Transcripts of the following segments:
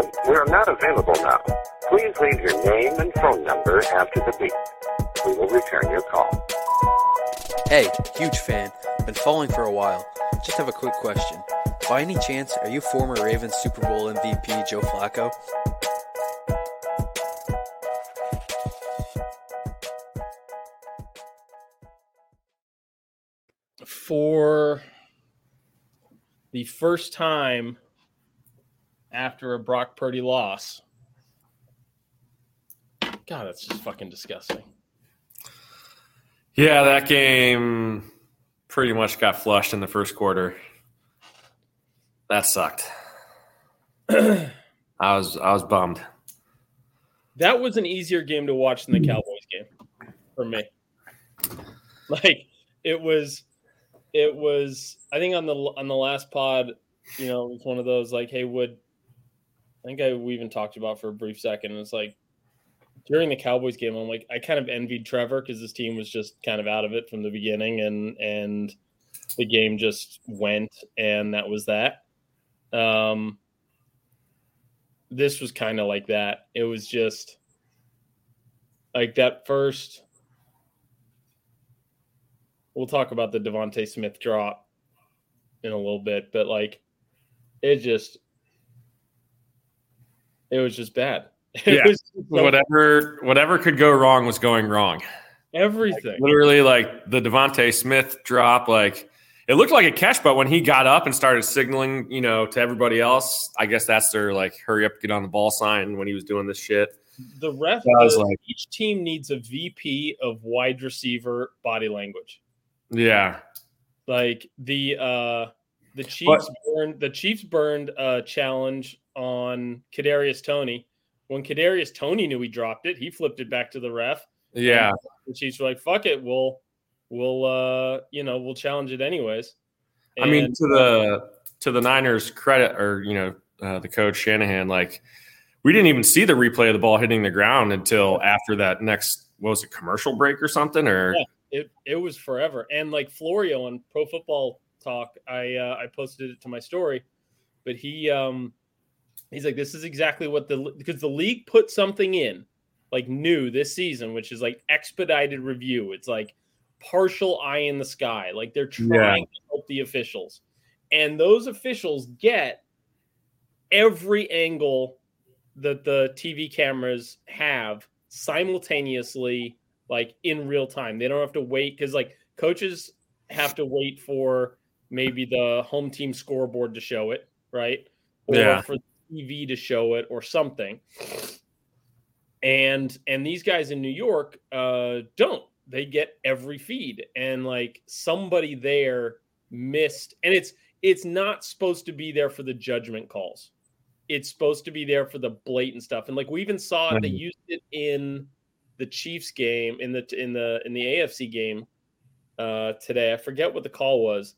home. We are not available now. Please leave your name and phone number after the beep. We will return your call. Hey, huge fan. Been following for a while. Just have a quick question. By any chance, are you former Ravens Super Bowl MVP Joe Flacco? For the first time after a Brock Purdy loss. God, that's just fucking disgusting. Yeah, that game pretty much got flushed in the first quarter. That sucked. I was I was bummed. That was an easier game to watch than the Cowboys game for me. Like it was it was I think on the on the last pod, you know, it was one of those like, hey, would I think I we even talked about for a brief second. It's like during the Cowboys game, I'm like, I kind of envied Trevor because this team was just kind of out of it from the beginning, and and the game just went, and that was that. Um, this was kind of like that. It was just like that first. We'll talk about the DeVonta Smith drop in a little bit, but like it just it was just bad. It Yeah. was so- Whatever whatever could go wrong was going wrong. everything. Literally, like the DeVonta Smith drop, like it looked like a catch, but when he got up and started signaling, you know, to everybody else, I guess that's their like hurry up, get on the ball sign when he was doing this shit. the ref I was like- each team needs a VP of wide receiver body language. Yeah. Like the uh the Chiefs burned the Chiefs burned a challenge on Kadarius Toney. When Kadarius Toney knew he dropped it, he flipped it back to the ref. Yeah. The Chiefs were like, "Fuck it, we'll we'll uh you know we'll challenge it anyways." I mean, to the to the Niners' credit, or you know, uh, the coach Shanahan, like we didn't even see the replay of the ball hitting the ground until after that next what was it commercial break or something or Yeah. it it was forever. And like Florio on Pro Football Talk, I uh, I posted it to my story, but he um he's like, this is exactly what the because the league put something in like new this season, which is like expedited review. It's like partial eye in the sky, like they're trying to help the officials, and those officials get every angle that the TV cameras have simultaneously like in real time. They don't have to wait because like coaches have to wait for maybe the home team scoreboard to show it, right? Or Yeah. for TV to show it or something. And and these guys in New York uh don't. They get every feed and like somebody there missed and it's it's not supposed to be there for the judgment calls. It's supposed to be there for the blatant stuff. And like we even saw it, they used it in the Chiefs game in the in the in the AFC game uh today. I forget what the call was,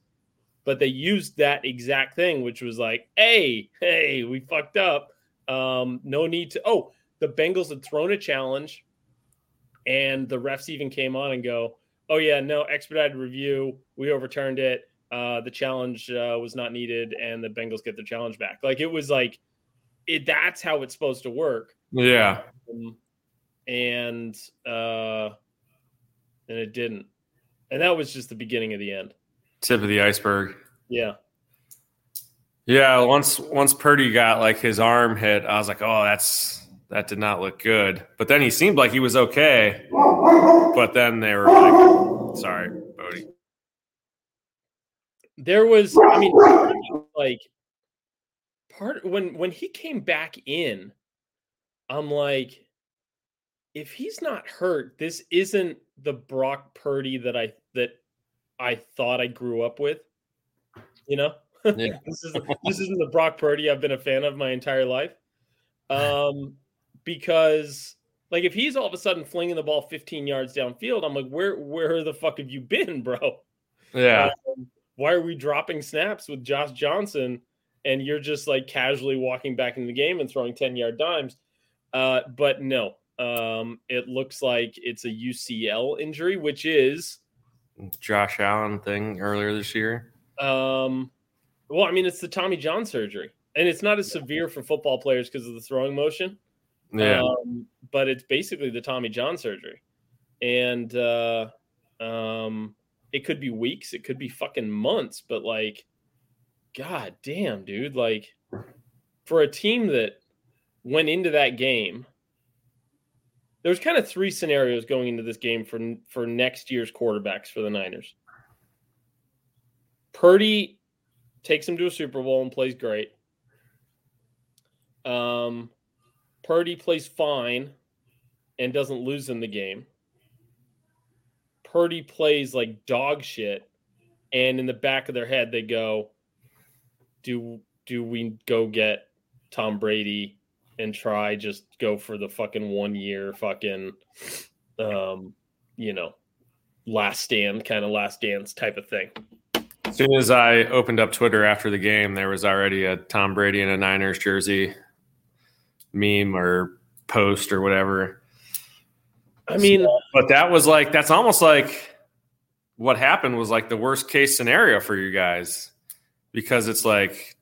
but they used that exact thing, which was like, hey, hey, we fucked up. Um, no need to oh, the Bengals had thrown a challenge, and the refs even came on and go, Oh yeah, no, expedited review. We overturned it. Uh, the challenge uh, was not needed, and the Bengals get their challenge back. Like it was like it. That's how it's supposed to work. yeah Um, and uh, and it didn't. And that was just the beginning of the end. Tip of the iceberg. Yeah. yeah once once purdy got like his arm hit i was like oh that's that did not look good. But then he seemed like he was okay. But then they were like sorry bodie. There was i mean like part when when he came back in i'm like if he's not hurt this isn't the brock purdy that i i thought i grew up with you know? Yeah. this is this isn't the brock purdy i've been a fan of my entire life. Um because like if he's all of a sudden flinging the ball 15 yards downfield i'm like where where the fuck have you been bro? Yeah. Um, why are we dropping snaps with Josh Johnson and you're just like casually walking back in the game and throwing 10 yard dimes? Uh, but no, um, it looks like it's a UCL injury, which is, josh allen thing earlier this year um, well, I mean, it's the Tommy John surgery. and it's not as severe for football players because of the throwing motion. Yeah. Um, but it's basically the Tommy John surgery. And uh, um, it could be weeks, it could be fucking months, but like, god damn, dude, like for a team that went into that game, there's kind of three scenarios going into this game for for next year's quarterbacks for the Niners. Purdy takes him to a Super Bowl and plays great. Um, Purdy plays fine and doesn't lose in the game. Purdy plays like dog shit, and in the back of their head they go, "Do do we go get Tom Brady and try just go for the fucking one year fucking, um, you know, last stand kind of last dance type of thing." As soon as I opened up Twitter after the game, there was already a Tom Brady in a Niners jersey meme or post or whatever. I mean, But that was like that's almost like what happened was like the worst case scenario for you guys because it's like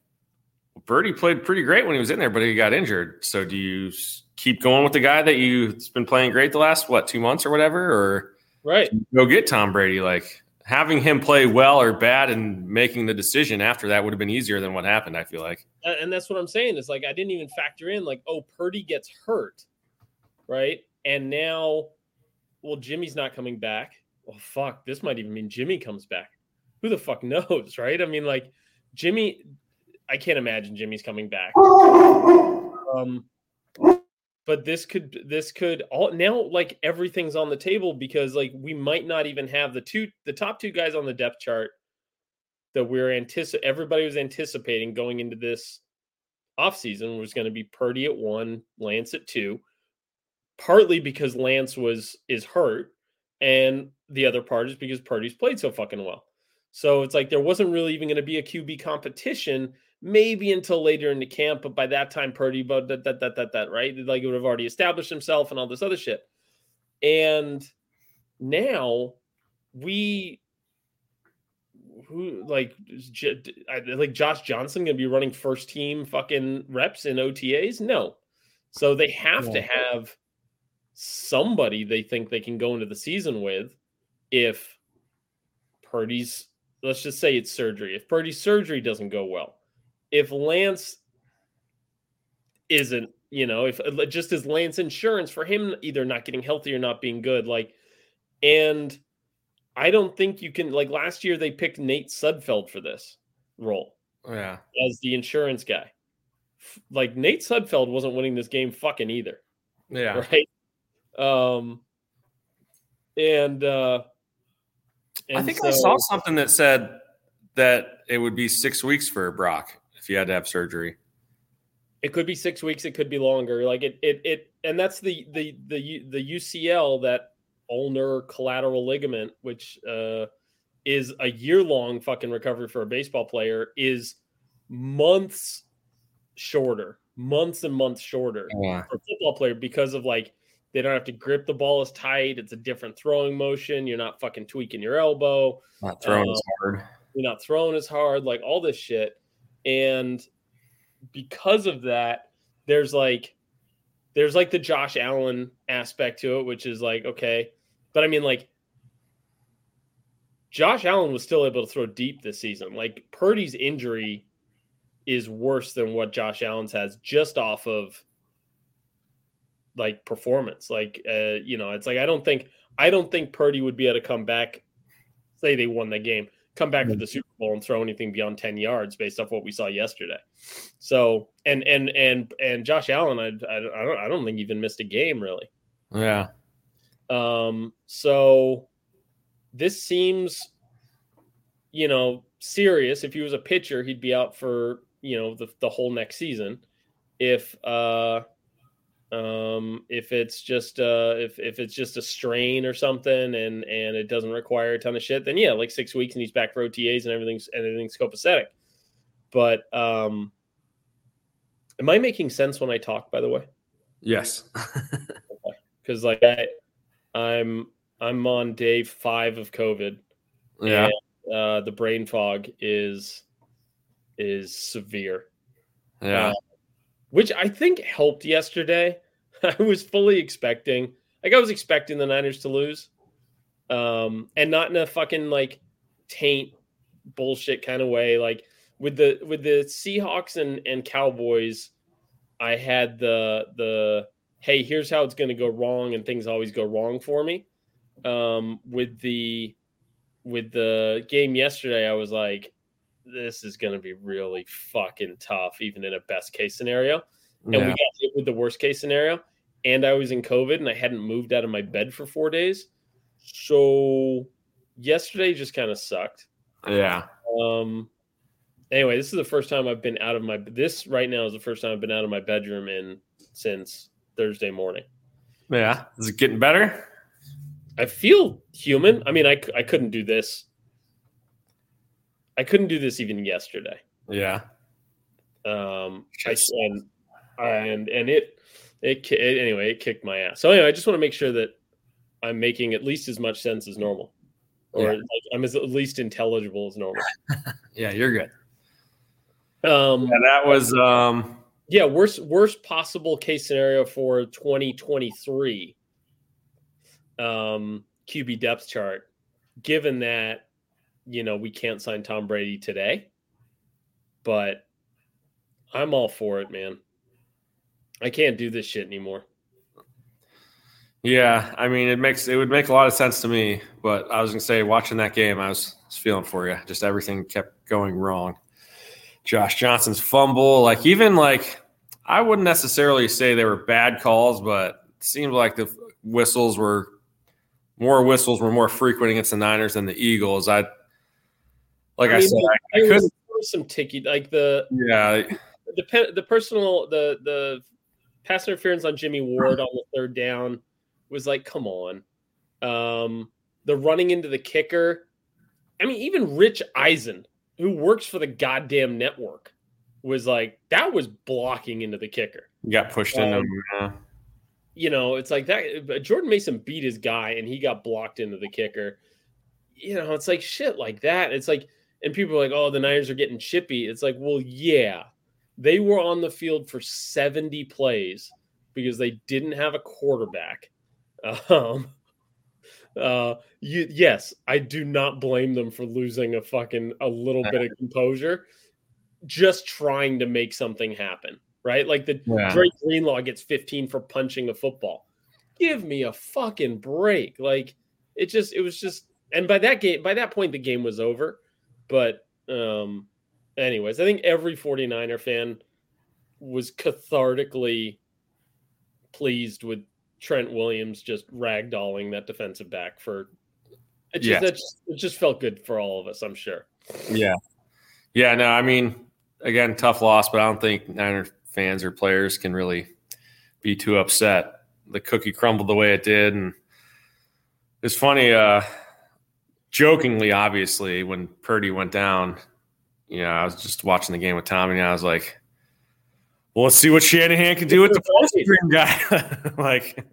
Purdy played pretty great when he was in there, but he got injured. So do you keep going with the guy that you've been playing great the last what two months or whatever, or right? go get Tom Brady? Like having him play well or bad and making the decision after that would have been easier than what happened. I feel like. And that's what I'm saying. Is like I didn't even factor in like, oh, Purdy gets hurt, right? And now, well, Jimmy's not coming back. Well, fuck, this might even mean Jimmy comes back. Who the fuck knows, right? I mean, like Jimmy, I can't imagine Jimmy's coming back. Um, but this could this could all now like everything's on the table because like we might not even have the two the top two guys on the depth chart that we're anticipating everybody was anticipating going into this offseason was going to be Purdy at one, Lance at two, partly because Lance was is hurt, and the other part is because Purdy's played so fucking well. So it's like there wasn't really even going to be a QB competition, maybe until later in the camp. But by that time, Purdy, but that that that that that right, like it would have already established himself and all this other shit. And now we who like is J- I- like Josh Johnson going to be running first team fucking reps in OTAs? No. So they have to have somebody they think they can go into the season with if Purdy's let's just say it's surgery. If Purdy's surgery doesn't go well, if Lance isn't, you know, if uh, just as Lance insurance for him either not getting healthy or not being good, like, and I don't think you can like last year they picked Nate Sudfeld for this role Yeah. as the insurance guy. Like Nate Sudfeld wasn't winning this game fucking either Yeah. right? Um, and uh, I and think I saw something that said that it would be six weeks for Brock if you had to have surgery. it could be six weeks, it could be longer. Like it, it, it, and that's the the the the UCL that ulnar collateral ligament, which uh, is a year long fucking recovery for a baseball player, is months shorter, months and months shorter. Yeah. for a football player because of like they don't have to grip the ball as tight. It's a different throwing motion. You're not fucking tweaking your elbow. Not throwing Uh, as hard. You're not throwing as hard. Like all this shit. And because of that, there's like there's like the Josh Allen aspect to it, which is like okay, but I mean like Josh Allen was still able to throw deep this season. Like Purdy's injury is worse than what Josh Allen's has just off of like performance. Like uh, you know, it's like I don't think I don't think Purdy would be able to come back. Say they won the game, come back to the Super Bowl and throw anything beyond ten yards based off what we saw yesterday. So and and and and Josh Allen, I I, I don't I don't think he even missed a game really. Yeah. Um, so this seems, you know, serious. If he was a pitcher, he'd be out for you know the the whole next season. If uh, um, if it's just uh, if if it's just a strain or something, and and it doesn't require a ton of shit, then yeah, like six weeks and he's back for OTAs and everything's and everything's copacetic. But um, am I making sense when I talk? By the way Yes. because like I, I'm I'm on day five of COVID. yeah. And, uh, the brain fog is is severe. Yeah. Uh, which I think helped yesterday. I was fully expecting, like, I was expecting the Niners to lose, um, and not in a fucking like taint bullshit kind of way. Like with the with the Seahawks and and Cowboys, I had the the hey, here's how it's going to go wrong, and things always go wrong for me. Um, with the with the game yesterday, I was like, this is going to be really fucking tough, even in a best case scenario. And yeah. we got hit with the worst case scenario. And I was in COVID and I hadn't moved out of my bed for four days. So yesterday just kind of sucked. yeah. Um, anyway, this is the first time I've been out of my this right now is the first time I've been out of my bedroom in since Thursday morning. Yeah. Is it getting better? I feel human. I mean, I I couldn't do this. I couldn't do this even yesterday. Yeah. Um, I, and and and it it it- anyway it kicked my ass. So anyway, I just want to make sure that I'm making at least as much sense as normal, or Yeah. like I'm as at least intelligible as normal. Yeah, you're good. Um, Yeah, that was um yeah, worst worst possible case scenario for 2023 um QB depth chart, given that you know we can't sign Tom Brady today, but I'm all for it, man. I can't do this shit anymore. yeah, I mean it makes it would make a lot of sense to me, but I was gonna say watching that game, I was, was feeling for you. Just everything kept going wrong. Josh Johnson's fumble, like even like I wouldn't necessarily say they were bad calls, but it seemed like the whistles were more whistles were more frequent against the Niners than the Eagles. I like I, mean, said, I, I couldn't there was some ticky like the yeah, the the personal the the pass interference on Jimmy Ward on the third down was like, come on. Um, the running into the kicker. I mean, even Rich Eisen, who works for the goddamn network, was like, that was blocking into the kicker. you got pushed into Um, him, yeah. You know, it's like that. Jordan Mason beat his guy and he got blocked into the kicker. You know, it's like shit like that. It's like, and people are like, oh, the Niners are getting chippy. It's like, well, yeah, they were on the field for 70 plays because they didn't have a quarterback. Um, uh, you, yes, I do not blame them for losing a fucking a little bit of composure, just trying to make something happen, right? Like the Yeah. Dre Greenlaw gets 15 for punching a football. Give me a fucking break. Like it just, it was just, and by that game, by that point, the game was over. But, um, anyways, I think every 49er fan was cathartically pleased with Trent Williams just ragdolling that defensive back for it just, that just, it just felt good for all of us, I'm sure. Yeah. Yeah, no, I mean, again, tough loss, but I don't think Niner fans or players can really be too upset. The cookie crumbled the way it did. And it's funny, uh, jokingly, obviously, when Purdy went down, you know, I was just watching the game with Tommy and I was like, well, let's see what Shanahan can do with the post screen guy. like,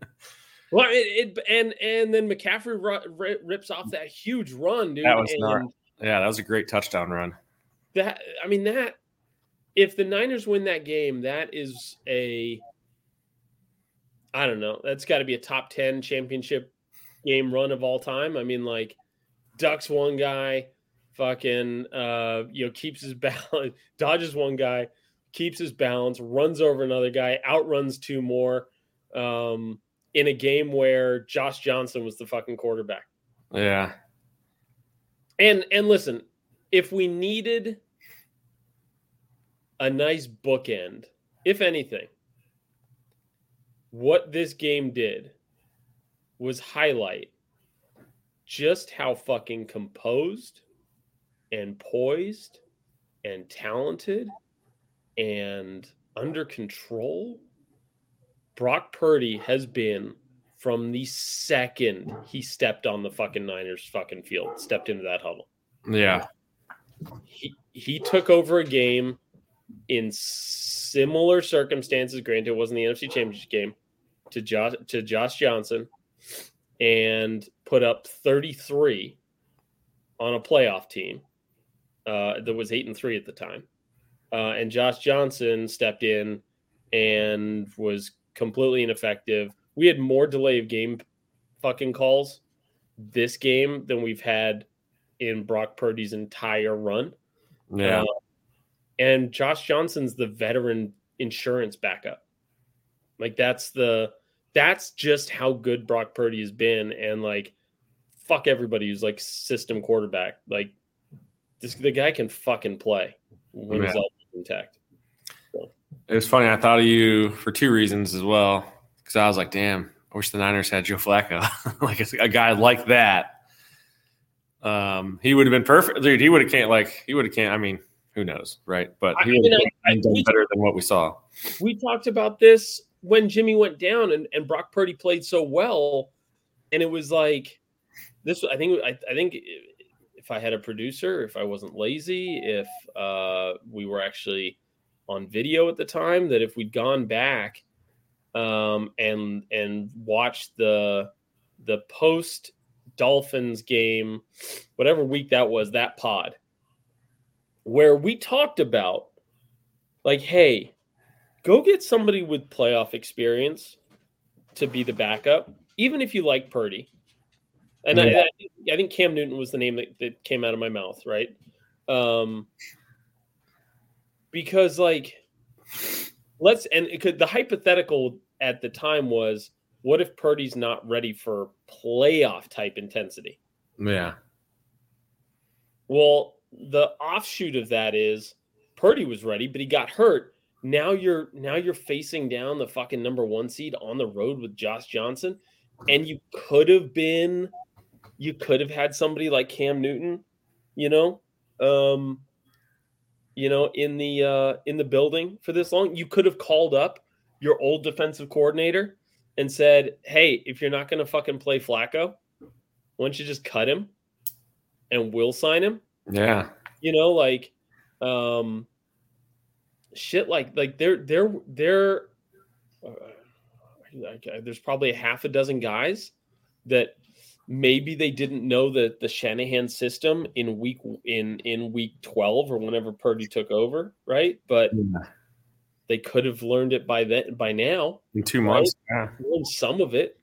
Well, it, it and and then McCaffrey ru- ri- rips off that huge run, dude. That was not- yeah, that was a great touchdown run. that I mean that if the Niners win that game, that is a I don't know. That's got to be a top 10 championship game run of all time. I mean like ducks one guy, fucking uh you know keeps his balance, dodges one guy, keeps his balance, runs over another guy, outruns two more um in a game where Josh Johnson was the fucking quarterback. Yeah. And and listen, if we needed a nice bookend, if anything, what this game did was highlight just how fucking composed and poised and talented and under control Brock Purdy has been from the second he stepped on the fucking Niners fucking field, stepped into that huddle. Yeah. He he took over a game in similar circumstances. Granted, it wasn't the NFC Championship game to Josh to Josh Johnson, and put up 33 on a playoff team uh, that was eight and three at the time. uh, and Josh Johnson stepped in and was completely ineffective. We had more delay of game fucking calls this game than we've had in Brock Purdy's entire run. Yeah. Uh, and Josh Johnson's the veteran insurance backup. Like that's the that's just how good Brock Purdy has been and like fuck everybody who's like system quarterback. Like this the guy can fucking play when Yeah. he's all intact. It was funny. I thought of you for two reasons as well. Because I was like, damn, I wish the Niners had Joe Flacco. like a, a guy like that. Um, he would have been perfect. Dude, he would have can't like he would have can't. I mean, who knows, right? But he would have done better than what we saw. we talked about this when Jimmy went down and, and Brock Purdy played so well. And it was like this, I think, I, I think if I had a producer, if I wasn't lazy, if uh, we were actually on video at the time, that if we'd gone back um, and, and watched the, the post Dolphins game, whatever week that was, that pod, where we talked about like, hey, go get somebody with playoff experience to be the backup, even if you like Purdy. And I, Yeah. I, I think Cam Newton was the name that, that came out of my mouth, right? Um, because like, let's and it could the hypothetical at the time was, what if Purdy's not ready for playoff type intensity? Yeah. Well, the offshoot of that is Purdy was ready, but he got hurt. Now you're now you're facing down the fucking number one seed on the road with Josh Johnson, and you could have been, you could have had somebody like Cam Newton, you know, um, you know, in the uh, in the building for this long. You could have called up your old defensive coordinator and said, "Hey, if you're not going to fucking play Flacco, why don't you just cut him, and we'll sign him." Yeah. you know like um shit like like they're they're they're uh, like, uh, there's probably a half a dozen guys that maybe they didn't know that the Shanahan system in week in in week 12 or whenever Purdy took over right but they could have learned it by then by now In two months. Yeah. learned some of it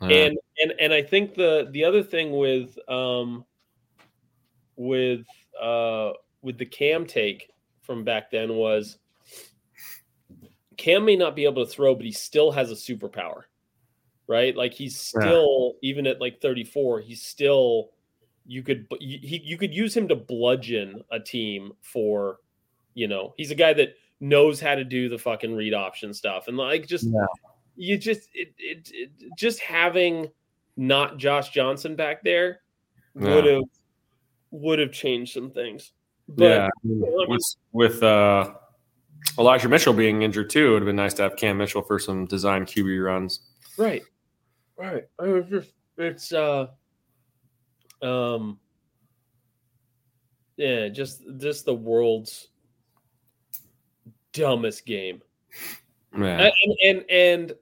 Yeah. and and and I think the the other thing with um with uh with the Cam take from back then was Cam may not be able to throw, but he still has a superpower, right? Like he's Yeah. still even at like 34, he's still you could he, you could use him to bludgeon a team for you know he's a guy that knows how to do the fucking read option stuff and like just Yeah. you just it, it, it just having not Josh Johnson back there Yeah. would have would have changed some things. But yeah. With with uh, Elijah Mitchell being injured too, it would have been nice to have Cam Mitchell for some design QB runs. right, right. I was just it's uh um yeah, just just the world's dumbest game. Yeah. And and, and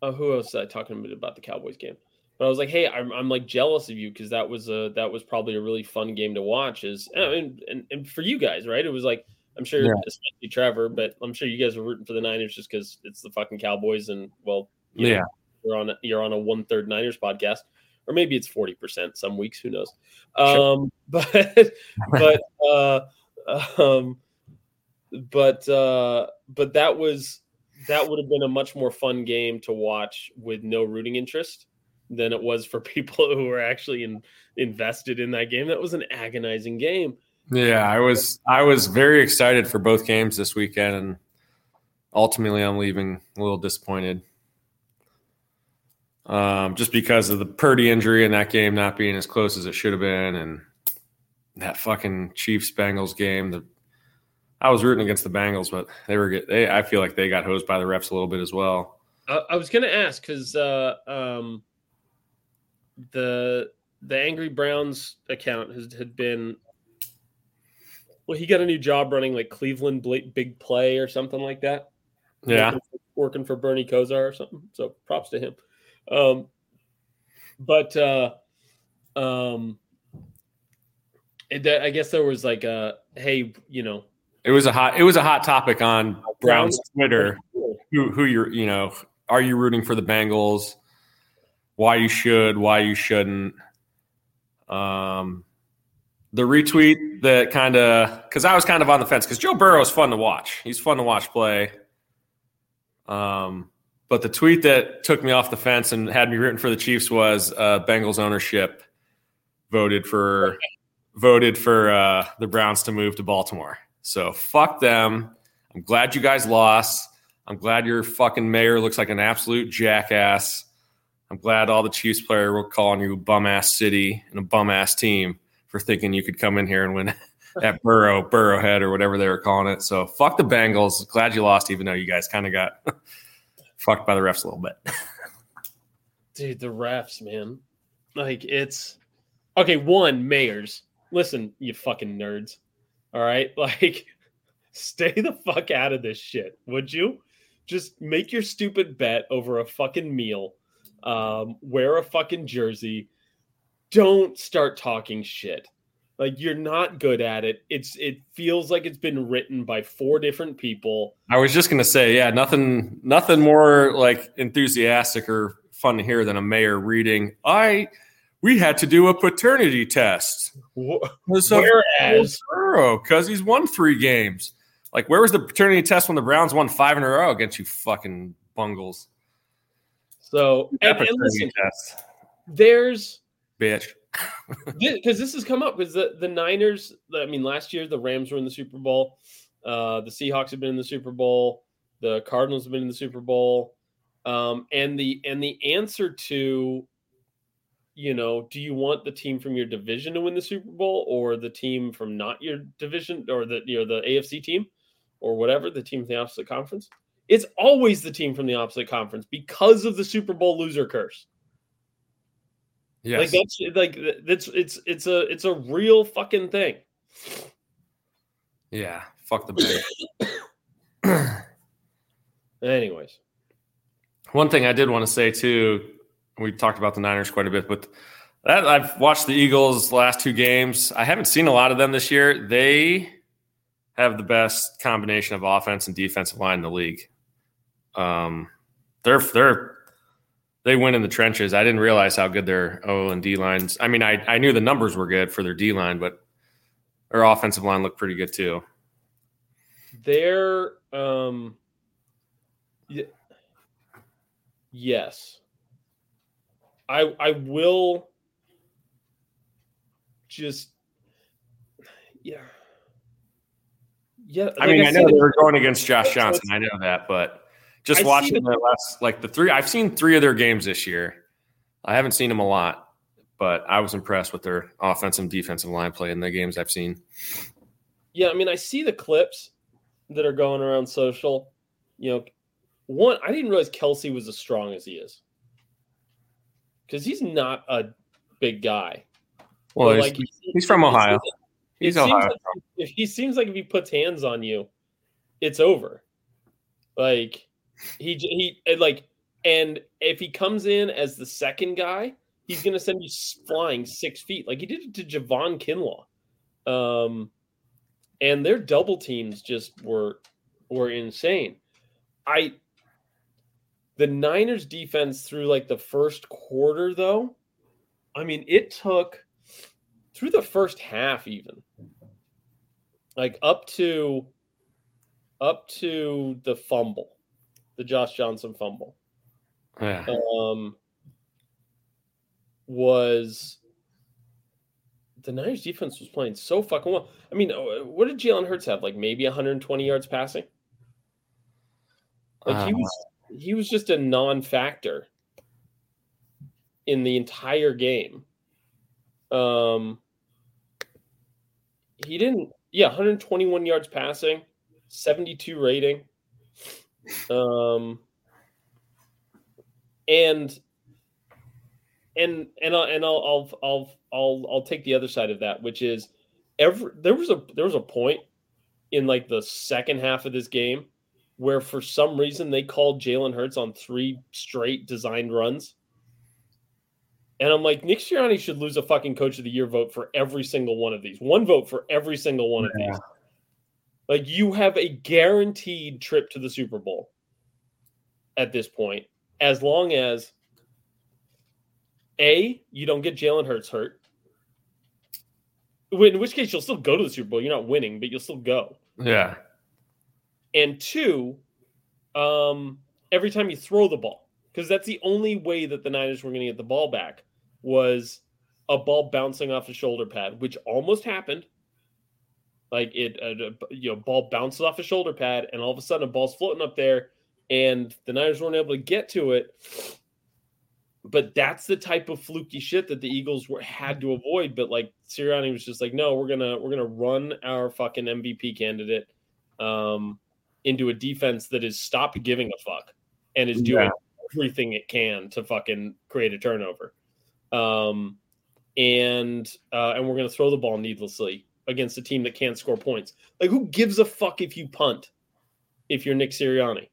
uh, who else was I talking about the Cowboys game? But I was like, hey, I'm, I'm like jealous of you because that was a that was probably a really fun game to watch. Is and, and and for you guys, right? It was like I'm sure, Yeah. especially Trevor, but I'm sure you guys are rooting for the Niners just because it's the fucking Cowboys, and well, you know, Yeah. you're on a, you're on a one third Niners podcast, or maybe it's forty percent some weeks. Who knows? Sure. Um, but but uh, um, but uh, but that was that would have been a much more fun game to watch with no rooting interest than it was for people who were actually in, invested in that game. That was an agonizing game. Yeah, I was I was very excited for both games this weekend, and ultimately I'm leaving a little disappointed, um, just because of the Purdy injury and that game not being as close as it should have been, and that fucking Chiefs Bengals game. The I was rooting against the Bengals, but they were get they I feel like they got hosed by the refs a little bit as well. I, I was going to ask because uh, um, the the Angry Browns account has had been well, he got a new job running like Cleveland Big Play or something like that. Yeah, working, working for Bernie Kosar or something. So props to him. Um, but uh, um, It, I guess there was like a hey, you know, It was a hot. It was a hot topic on Brown's Twitter. Who who you're you know are you rooting for the Bengals? Why you should? Why you shouldn't? Um, the retweet that kind of because I was kind of on the fence because Joe Burrow is fun to watch. He's fun to watch play. Um, but the tweet that took me off the fence and had me rooting for the Chiefs was uh, Bengals ownership voted for voted for uh, the Browns to move to Baltimore. So fuck them. I'm glad you guys lost. I'm glad your fucking mayor looks like an absolute jackass. I'm glad all the Chiefs players were calling you a bum ass city and a bum ass team for thinking you could come in here and win at Burrow, Burrowhead, or whatever they were calling it. So fuck the Bengals. Glad you lost, even though you guys kind of got fucked by the refs a little bit. dude, the refs, man. Like it's okay. One, mayors. Listen, you fucking nerds. All right, like stay the fuck out of this shit, would you? Just make your stupid bet over a fucking meal. Um, wear a fucking jersey. Don't start talking shit. Like you're not good at it. It's it feels like it's been written by four different people. I was just gonna say, yeah, nothing, nothing more like enthusiastic or fun to hear than a mayor reading. I, we had to do a paternity test. Wh- Because of Whereas because he's won three games. Like, where was the paternity test when the Browns won five in a row against you fucking bungles? So and, and listen, there's bitch. because this has come up because the, the Niners, I mean, last year the Rams were in the Super Bowl, uh, the Seahawks have been in the Super Bowl, the Cardinals have been in the Super Bowl, um, and the and the answer to, you know, do you want the team from your division to win the Super Bowl or the team from not your division or the you know the AFC team or whatever the team from the opposite conference? It's always the team from the opposite conference because of the Super Bowl loser curse. Yes. Like that's like that's it's it's a it's a real fucking thing. yeah. Fuck the Bears. Anyways, One thing I did want to say too, we talked about the Niners quite a bit, but that, I've watched the Eagles' last two games. I haven't seen a lot of them this year. They have the best combination of offense and defensive line in the league. Um, they're they're they win in the trenches. I didn't realize how good their O and D lines. I mean, I I knew the numbers were good for their D line, but their offensive line looked pretty good too. they're um y- yes. I I will just yeah. Yeah, I mean, I, know they were going against Josh Johnson. I know that, but just I watching the- last, like the three, I've seen three of their games this year. I haven't seen them a lot, but I was impressed with their offensive and defensive line play in the games I've seen. Yeah, I mean, I see the clips that are going around social. You know, one, I didn't realize Kelce was as strong as he is because he's not a big guy. Well, he's, like, he- he's from Ohio. seems- it He's seems Ohio. like if he seems like if he puts hands on you, it's over. Like he he like and if he comes in as the second guy, he's gonna send you flying six feet, like he did it to Javon Kinlaw. Um, and their double teams just were were insane. I the Niners defense through like the first quarter though, I mean it took through the first half even like up to up to the fumble, the Josh Johnson fumble. Yeah. Um was the Niners defense was playing so fucking well. I mean, uh, what did Jalen Hurts have? Like maybe 120 yards passing? Like he Uh, was he was just a non-factor in the entire game. Um he didn't yeah, 121 yards passing, 72 rating. Um and and and I'll, and I'll I'll I'll I'll I'll take the other side of that, which is every there was a there was a point in like the second half of this game where for some reason they called Jalen Hurts on three straight designed runs. And I'm like, Nick Sirianni should lose a fucking coach of the year vote for every single one of these. One vote for every single one of these. Like you have a guaranteed trip to the Super Bowl at this point, as long as A, you don't get Jalen Hurts hurt. In which case you'll still go to the Super Bowl. You're not winning, but you'll still go. Yeah. And two, um, every time you throw the ball, because that's the only way that the Niners were going to get the ball back was a ball bouncing off a shoulder pad, which almost happened. Like it, a- you know, ball bounces off a shoulder pad, and all of a sudden a ball's floating up there, and the Niners weren't able to get to it. But that's the type of fluky shit that the Eagles were had to avoid. But like Sirianni was just like, no, we're gonna we're gonna run our fucking MVP candidate um, into a defense that is stopped giving a fuck and is doing everything it can to fucking create a turnover. Um, and uh, and we're gonna throw the ball needlessly against a team that can't score points. Like, who gives a fuck if you punt? If you're Nick Sirianni,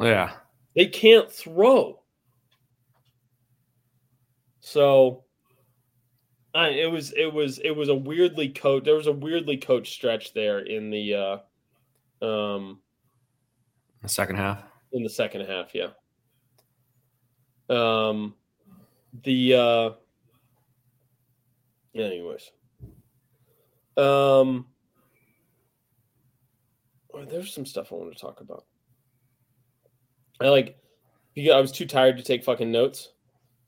Yeah. they can't throw. So, I, it was it was it was a weirdly coach. There was a weirdly coach stretch there in the uh, um The second half. in the second half. Yeah. Um, the uh, anyways, um, oh, there's some stuff I want to talk about. I like, because I was too tired to take fucking notes,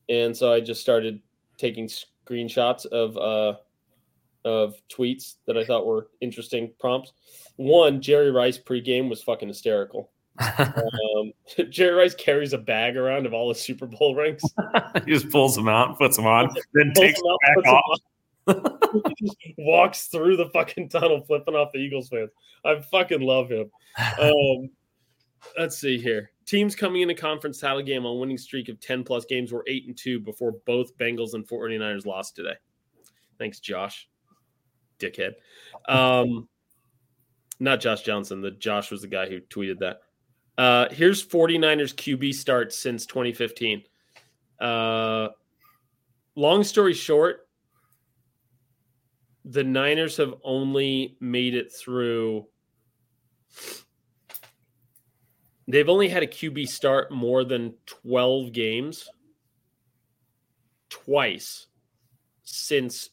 and so I just started taking screenshots of uh of tweets that I thought were interesting prompts. One, Jerry Rice pregame was fucking hysterical. Um, Jerry Rice carries a bag around of all his Super Bowl rings. he just pulls them out, puts them on, then takes them them out, them off. on. Walks through the fucking tunnel, flipping off the Eagles fans. I fucking love him. Um, let's see here. Teams coming into conference title game on winning streak of 10 plus games were 8 and 2 before both Bengals and 49ers lost today. Thanks, Josh. Dickhead. Um, not Josh Johnson. The Josh was the guy who tweeted that. Uh, here's 49ers QB starts since 2015. Uh, long story short, the Niners have only made it through. They've only had a QB start more than 12 games twice since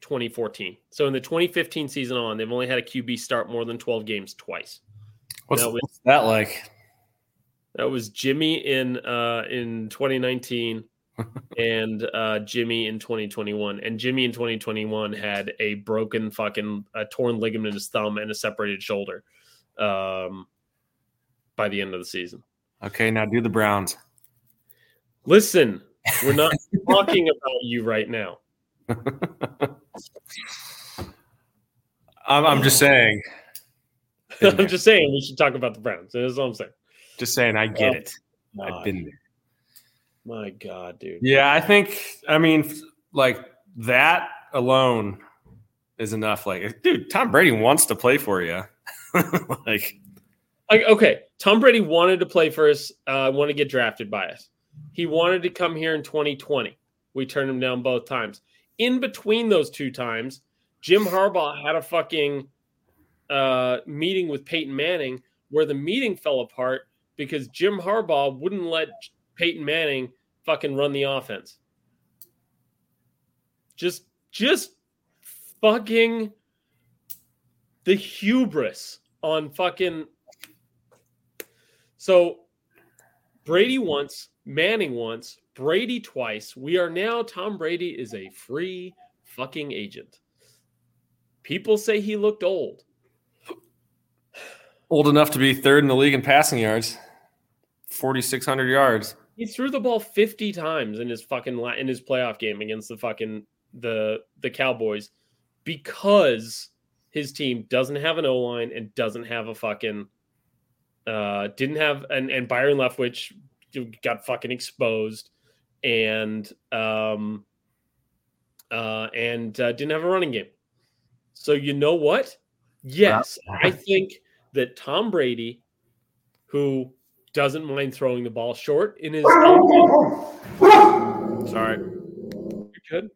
2014. So in the 2015 season on, they've only had a QB start more than 12 games twice. What's, No, we- what's that like? That was Jimmy in uh in 2019 and uh Jimmy in 2021. And Jimmy in 2021 had a broken fucking a torn ligament in his thumb and a separated shoulder um by the end of the season. Okay, now do the Browns. Listen, we're not talking about you right now. I'm, I'm just saying. I'm just saying we should talk about the Browns. That's all I'm saying. Just saying, I get Oh, it. I've been there. My God, dude. Yeah, I think. I mean, like that alone is enough. Like, dude, Tom Brady wants to play for you. like, I, okay, Tom Brady wanted to play for us, uh, want to get drafted by us. He wanted to come here in 2020. We turned him down both times. In between those two times, Jim Harbaugh had a fucking uh, meeting with Peyton Manning where the meeting fell apart because Jim Harbaugh wouldn't let Peyton Manning fucking run the offense. Just, just fucking the hubris on fucking so Brady once, Manning once, Brady twice. We are now Tom Brady is a free fucking agent. People say he looked old. old enough to be third in the league in passing yards, 4,600 yards. He threw the ball 50 times in his fucking la- in his playoff game against the fucking the the Cowboys because his team doesn't have an O line and doesn't have a fucking uh didn't have and and Byron Leftwich got fucking exposed and um uh and uh, didn't have a running game. So you know what? Yes, I think that Tom Brady who doesn't mind throwing the ball short in his Sorry. could.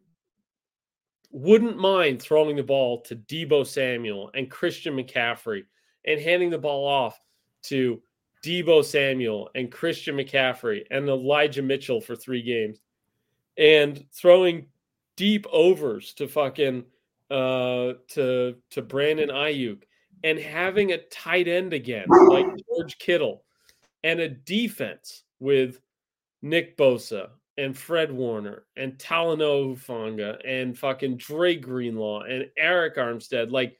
Wouldn't mind throwing the ball to Deebo Samuel and Christian McCaffrey and handing the ball off to Deebo Samuel and Christian McCaffrey and Elijah Mitchell for three games and throwing deep overs to fucking uh to to Brandon Aiyuk and having a tight end again like George Kittle and a defense with Nick Bosa and Fred Warner and Talanoa Hufanga and fucking Dre Greenlaw and Arik Armstead. Like,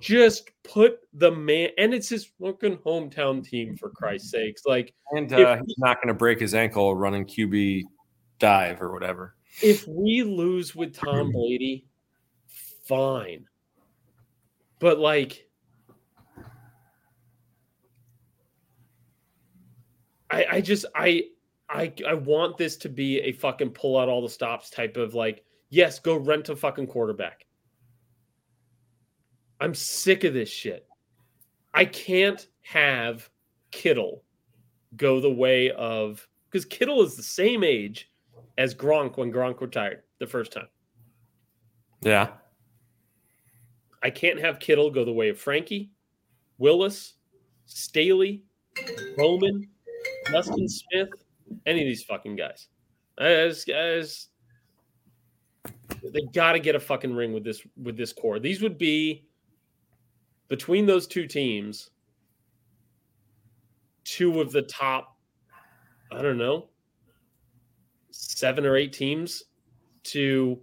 just put the man, and it's his fucking hometown team for Christ's sakes. Like, and uh, he's not going to break his ankle running QB dive or whatever. If we lose with Tom Brady, fine. But like, I, I just I I I want this to be a fucking pull out all the stops type of like, yes, go rent a fucking quarterback. I'm sick of this shit. I can't have Kittle go the way of because Kittle is the same age as Gronk when Gronk retired the first time. Yeah. I can't have Kittle go the way of Frankie, Willis, Staley, Bowman, Justin Smith, any of these fucking guys. As as they got to get a fucking ring with this with this core. These would be between those two teams, two of the top. I don't know, seven or eight teams to.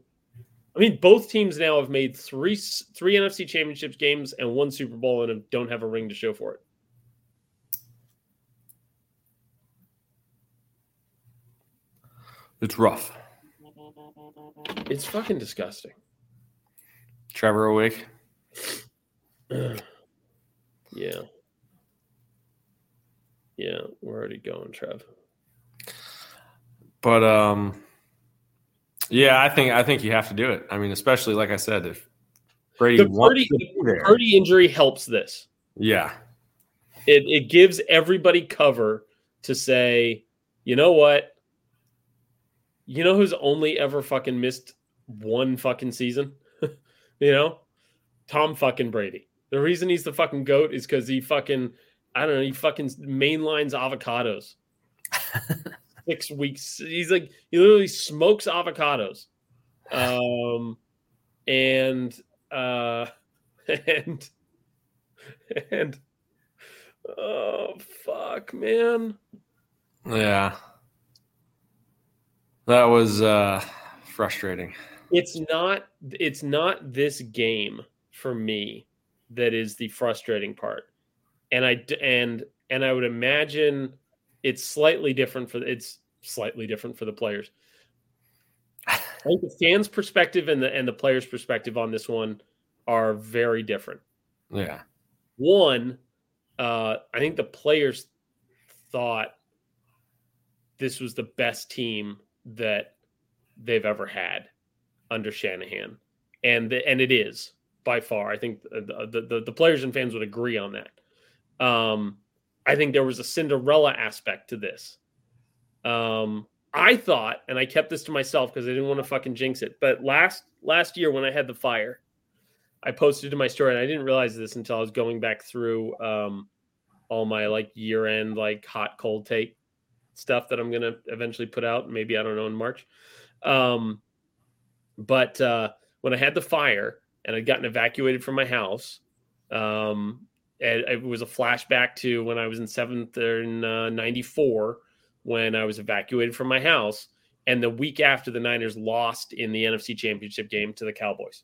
I mean, both teams now have made three three NFC Championships games and one Super Bowl and don't have a ring to show for it. It's rough. It's fucking disgusting. Trevor awake. yeah. Yeah, we're already going, Trev. But um yeah, I think I think you have to do it. I mean, especially like I said, if Brady the Purdy, the Purdy injury helps this. Yeah. It it gives everybody cover to say, you know what? You know who's only ever fucking missed one fucking season? you know? Tom fucking Brady. The reason he's the fucking goat is because he fucking I don't know, he fucking mainlines avocados. Six weeks. He's like he literally smokes avocados. Um and uh and and oh fuck man. Yeah. That was uh, frustrating. It's not. It's not this game for me that is the frustrating part, and I and and I would imagine it's slightly different for it's slightly different for the players. I think the fans' perspective and the and the players' perspective on this one are very different. Yeah. One, uh, I think the players thought this was the best team that they've ever had under Shanahan, and the, and it is by far. I think the, the the players and fans would agree on that. Um, I think there was a Cinderella aspect to this. Um, I thought, and I kept this to myself because I didn't want to fucking jinx it. But last last year when I had the fire, I posted to my story, and I didn't realize this until I was going back through um, all my like year end like hot cold take stuff that I'm going to eventually put out. Maybe I don't know in March. Um, but uh, when I had the fire and I'd gotten evacuated from my house, um, it, was a flashback to when I was in seventh or in uh, '94 when I was evacuated from my house, and the week after the Niners lost in the NFC Championship game to the Cowboys,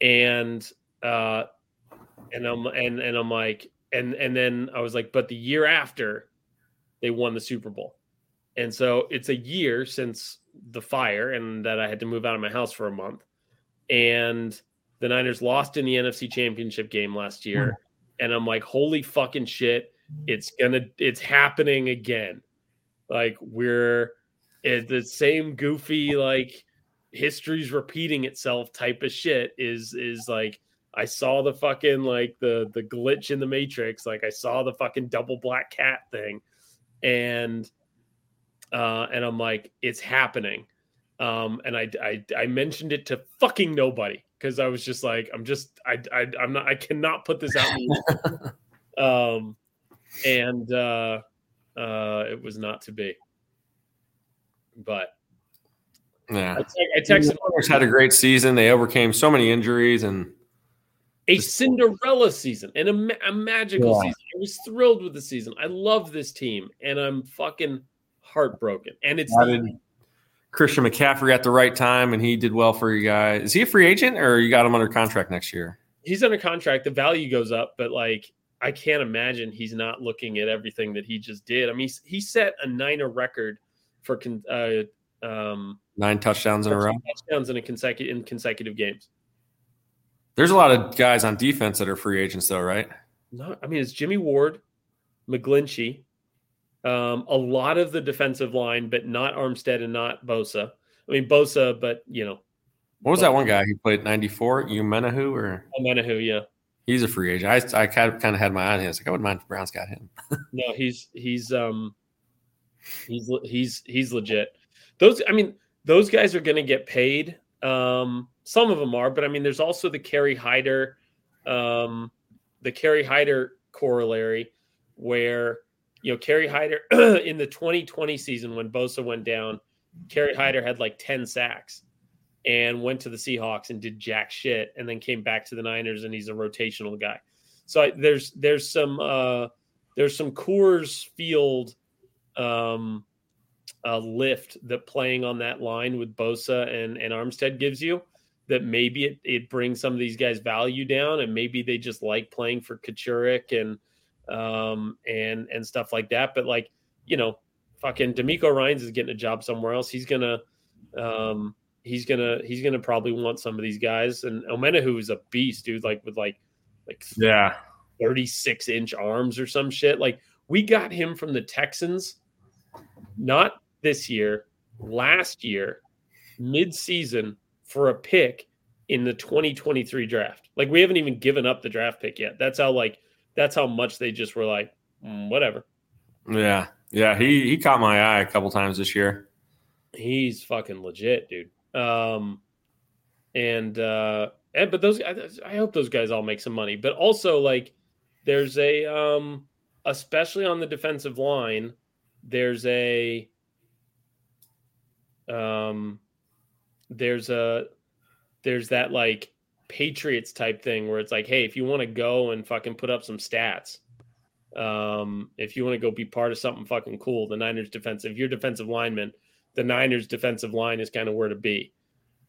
and uh, and I'm and and I'm like, and and then I was like, but the year after they won the Super Bowl. And so it's a year since the fire and that I had to move out of my house for a month. And the Niners lost in the NFC Championship game last year. Hmm. And I'm like, holy fucking shit. It's gonna it's happening again. Like we're it's the same goofy, like history's repeating itself type of shit is is like I saw the fucking like the the glitch in the matrix, like I saw the fucking double black cat thing and uh, and I'm like, it's happening. Um, and I, I I mentioned it to fucking nobody because I was just like, I'm just I, I I'm not I cannot put this out. um, and uh, uh, it was not to be. But Yeah. I, te- I texted The had a great season. They overcame so many injuries, and a Cinderella season and a, ma- a magical Yeah. season. I was thrilled with the season. I love this team, and I'm fucking heartbroken. And it's added Christian McCaffrey at the right time, and he did well for you guys. Is he a free agent, or you got him under contract next year? he's under contract. The value goes up, but like I can't imagine he's not looking at everything that he just did. I mean, he set a Niner record for con- uh, um, Nine touchdowns in a row. touchdowns in a consecutive in consecutive games. There's a lot of guys on defense that are free agents, though, right? No, I mean it's Jimmy Ward, McGlinchey, um, a lot of the defensive line, but not Armstead and not Bosa. I mean Bosa, but you know, What was that one guy who played 94? Umenahu, or Amenahu, yeah. he's a free agent. I, I kind of had my eye on him. I was like, I wouldn't mind if Browns got him. No, he's he's um he's he's he's legit. Those I mean, those guys are going to get paid. Um some of them are, but I mean there's also the Kerry Hyder um the Kerry Hyder corollary where you know Kerry Hyder in the 2020 season when Bosa went down, Kerry Hyder had like 10 sacks and went to the Seahawks and did jack shit and then came back to the Niners and he's a rotational guy. So I, there's there's some uh there's some Coors Field um, uh, lift that playing on that line with Bosa and, and Armstead gives you that maybe it, it brings some of these guys value down and maybe they just like playing for Kocurek and um, and and stuff like that. But like, you know, fucking DeMeco Ryans is getting a job somewhere else. He's gonna um, he's gonna he's gonna probably want some of these guys. And Omenihu is a beast, dude, like with like like Yeah. 36 inch arms or some shit. Like we got him from the Texans, not this year, last year, mid season for a pick in the 2023 draft. Like we haven't even given up the draft pick yet. That's how like that's how much they just were like, "Mm, whatever. Yeah. Yeah. He he caught my eye a couple times this year. He's fucking legit, dude. Um, and uh, and but those I, I hope those guys all make some money. But also like, there's a um, especially on the defensive line, there's a um, there's a there's that like Patriots type thing where it's like, hey, if you want to go and fucking put up some stats, um, if you want to go be part of something fucking cool, the Niners defensive, if you're defensive lineman, the Niners defensive line is kind of where to be.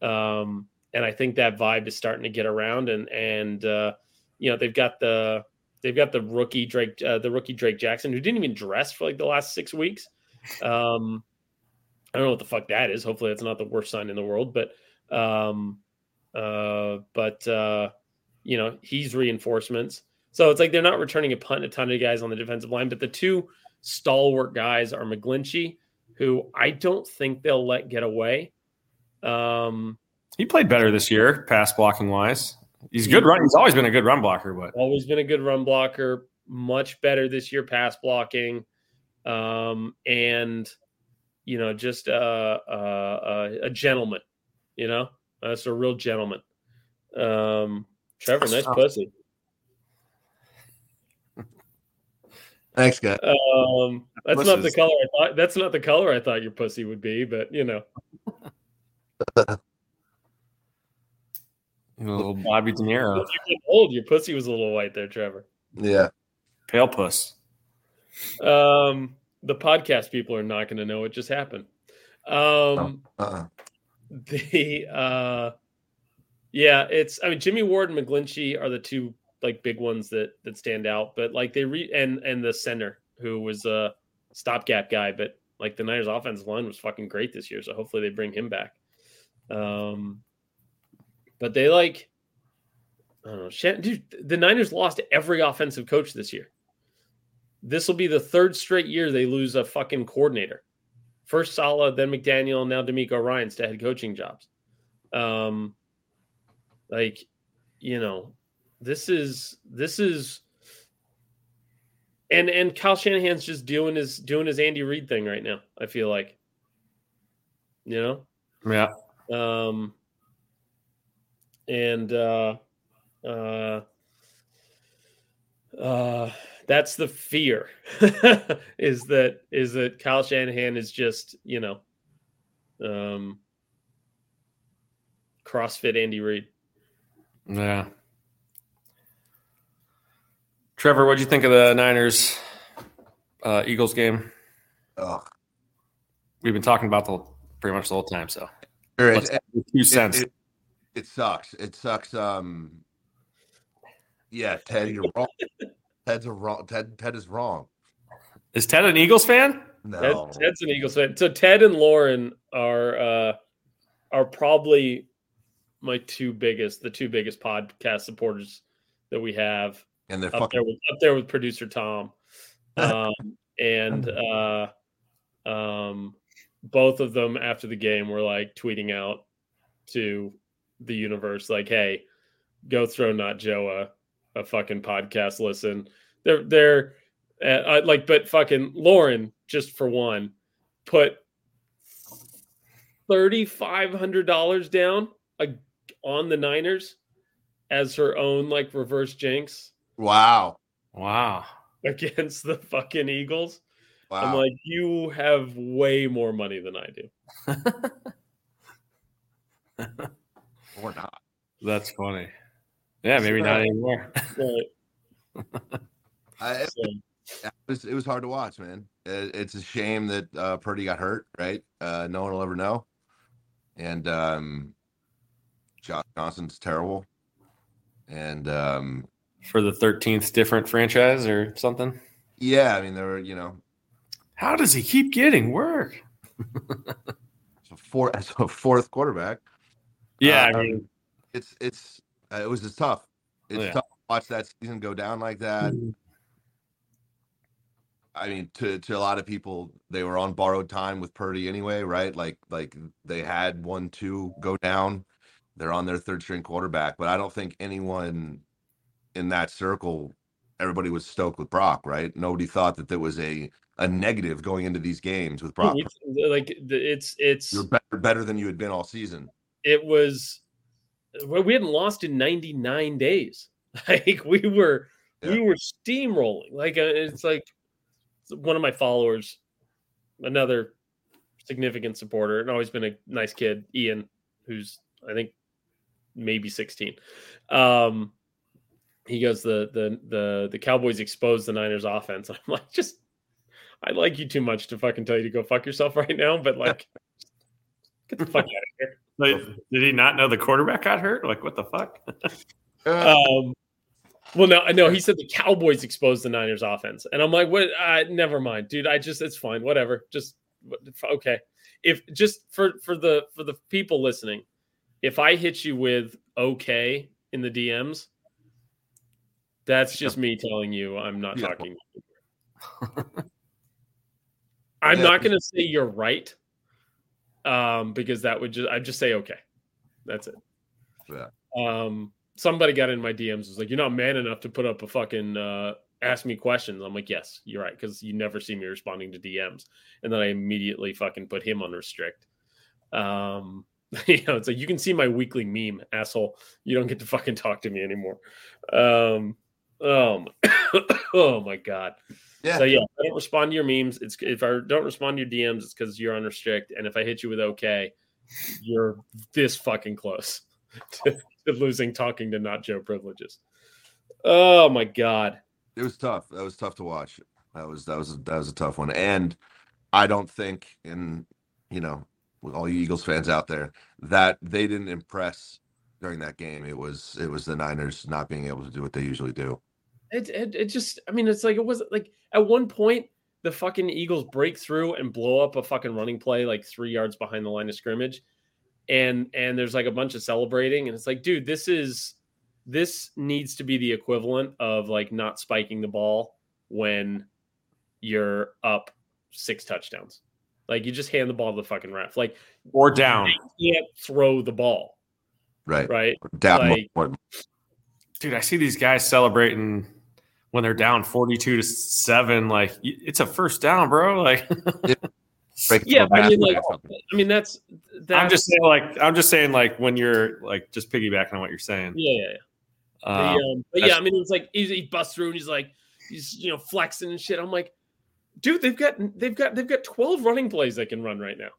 Um, and I think that vibe is starting to get around and, and, uh, you know, they've got the, they've got the rookie Drake, uh, the rookie Drake Jackson who didn't even dress for like the last six weeks. Um, I don't know what the fuck that is. Hopefully that's not the worst sign in the world, but, um, uh, but, uh, you know, he's reinforcements. So it's like they're not returning a punt a ton of guys on the defensive line, but the two stalwart guys are McGlinchey, who I don't think they'll let get away. Um, He played better this year, pass blocking wise. He's good run. He's always been a good run blocker, but always been a good run blocker, much better this year pass blocking, um, and you know just uh, uh, uh, a gentleman. You know, that's a real gentleman. Um, Trevor, nice pussy. Thanks, guys. Um, that's not the color I thought. That's not the color I thought your pussy would be, but you know, a little Bobby De Niro, you're old. Your pussy was a little white there, Trevor. Yeah. pale puss. Um, the podcast people are not going to know what just happened. Um, Uh-uh. the uh, yeah, it's. I mean, Jimmy Ward and McGlinchey are the two like big ones that that stand out. But like they re and and the center who was a stopgap guy, but like the Niners' offensive line was fucking great this year. So hopefully they bring him back. Um, but they like. I don't know. Shan- Dude, the Niners lost every offensive coach this year. This will be the third straight year they lose a fucking coordinator. First Saleh, then McDaniel, now DeMeco Ryans to head coaching jobs. Um, like, you know, this is this is, and and Kyle Shanahan's just doing his doing his Andy Reid thing right now. I feel like, you know, Yeah. Um, and uh, uh, uh, that's the fear is that is that Kyle Shanahan is just you know, um, CrossFit Andy Reid. Yeah. Trevor, what'd you think of the Niners uh, Eagles game? Ugh. We've been talking about the pretty much the whole time. So It, it, two cents. it, it sucks. It sucks. Um, yeah, Ted, you're wrong. Ted's a wrong. Ted, Ted is wrong. Is Ted an Eagles fan? Ted, No, Ted's an Eagles fan. So Ted and Lauren are uh, are probably my two biggest, the two biggest podcast supporters that we have. and they're up fucking. there with up there with producer Tom, um, and uh, um, both of them after the game were like tweeting out to the universe like, "Hey, go throw not Joe a, a fucking podcast listen." They're they're uh, I- like, but fucking Lauren just for one put thirty five hundred dollars down uh, on the Niners as her own like reverse jinx Wow, Wow. against the fucking Eagles. I'm like, you have way more money than I do. or not. That's funny. Yeah, maybe not anymore. But, I, so, it was it was hard to watch, man. It, it's a shame that uh, Purdy got hurt. Right? Uh, no one will ever know. And um, Josh Johnson's terrible. And um, For the 13th different franchise or something. yeah, I mean there were you know How does he keep getting work? so four as a fourth quarterback. Yeah, Uh, I mean, It's it's uh, it was just tough. It's Yeah. tough to watch that season go down like that. I mean, to to a lot of people, they were on borrowed time with Purdy anyway, right? Like like they had one two go down. They're on their third string quarterback, but I don't think anyone in that circle, everybody was stoked with Brock, right? Nobody thought that there was a a negative going into these games with Brock. it's, like it's it's You're better better than you had been all season. it was well, we hadn't lost in 99 days. Like we were we were steamrolling. Like uh, it's like one of my followers, another significant supporter, and always been a nice kid, Ian, who's I think maybe 16. Um he goes the the the the Cowboys exposed the Niners offense. I'm like just I like you too much to fucking tell you to go fuck yourself right now, but like get the fuck out of here. like, did he not know the quarterback got hurt? Like, what the fuck? Uh, Um, well, no, no. he said the Cowboys exposed the Niners offense, and I'm like, what? Uh, never mind, dude. I just it's fine, whatever. Just okay. If just for for the for the people listening, if I hit you with okay in the DMs, that's just me telling you I'm not Yeah. talking. I'm Yeah. not going to say you're right, um, because that would just I'd just say okay. That's it. Yeah. Um, somebody got in my DMs was like, "You're not man enough to put up a fucking uh, ask me questions." I'm like, "Yes, you're right," because you never see me responding to DMs, and then I immediately fucking put him on restrict. Um, you know, it's like you can see my weekly meme, asshole. You don't get to fucking talk to me anymore. Um, oh, my, oh my god. Yeah, So yeah, I don't respond to your memes. It's if I don't respond to your DMs, it's because you're on restrict. And if I hit you with okay, you're this fucking close to, to losing talking to not Joe privileges. Oh my god. it was tough. That was tough to watch. That was that was that was a tough one. And I don't think, in you know, with all you Eagles fans out there, that they didn't impress during that game. It was it was the Niners not being able to do what they usually do. It, it it just I mean it's like it was like at one point the fucking Eagles break through and blow up a fucking running play like three yards behind the line of scrimmage, and and there's like a bunch of celebrating and it's like dude this is this needs to be the equivalent of like not spiking the ball when you're up six touchdowns. Like you just hand the ball to the fucking ref. Like Or down. you can't throw the ball, Right. right? Down Like- Dude, I see these guys celebrating when they're down 42 to 7. Like, it's a first down, bro. Like, Yeah, I mean, like. I mean, that's that's I'm just saying, like, I'm just saying, like, when you're like just piggybacking on what you're saying. yeah, yeah, yeah. The, Um, um, but yeah, I mean, it's like he, he busts through and he's like, he's you know flexing and shit. I'm like, dude, they've got they've got they've got 12 running plays they can run right now.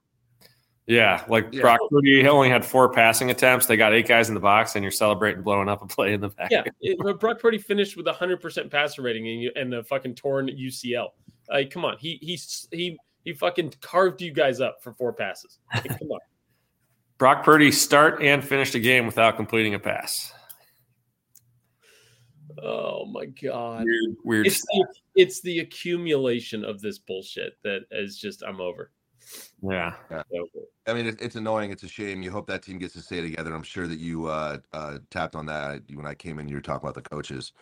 Yeah, like Yeah. Brock Purdy only had four passing attempts. They got eight guys in the box, and you're celebrating blowing up a play in the back. Yeah, it, but Brock Purdy finished with a hundred percent passer rating and, you- and a fucking torn UCL. Like, come on, he he he he fucking carved you guys up for four passes. Like, come on. Brock Purdy start and finished a game without completing a pass. Oh my god. Weird, weird. It's the, it's the accumulation of this bullshit that is just I'm over. Yeah, So, I mean, it, it's annoying. It's a shame. You hope that team gets to stay together. I'm sure that you uh, uh, tapped on that when I came in. You were talking about the coaches,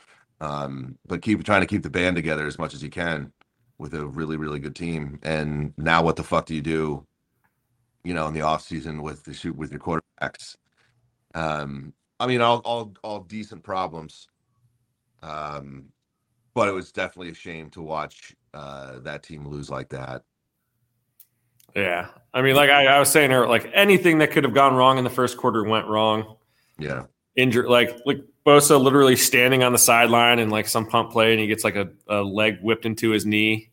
um, but keep trying to keep the band together as much as you can with a really, really good team. And now, what the fuck do you do? You know, in the off season with the shoot with your quarterbacks. Um, I mean, all all all decent problems. Um, but it was definitely a shame to watch uh, that team lose like that. Yeah. I mean, like I, I was saying, earlier, like anything that could have gone wrong in the first quarter went wrong. Yeah. Injured, like like Bosa literally standing on the sideline and like some pump play, and he gets like a, a leg whipped into his knee.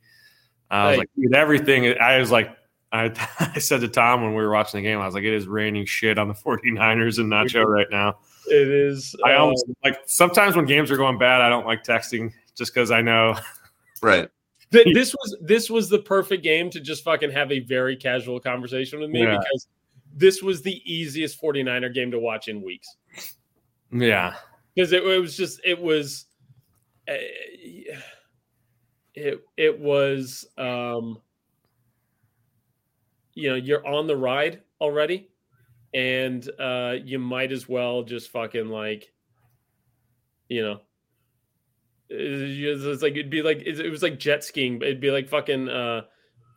I was Right. like, dude, everything. I was like, I, I said to Tom when we were watching the game, I was like, it is raining shit on the 49ers and Nacho right now. it is. I uh, almost like sometimes when games are going bad, I don't like texting just because I know. Right. Th- this was this was the perfect game to just fucking have a very casual conversation with me Yeah. because this was the easiest 49er game to watch in weeks Yeah, because it, it was just it was uh, it it was um you know you're on the ride already and uh you might as well just fucking like you know it's like it'd be like it was like jet skiing it'd be like fucking uh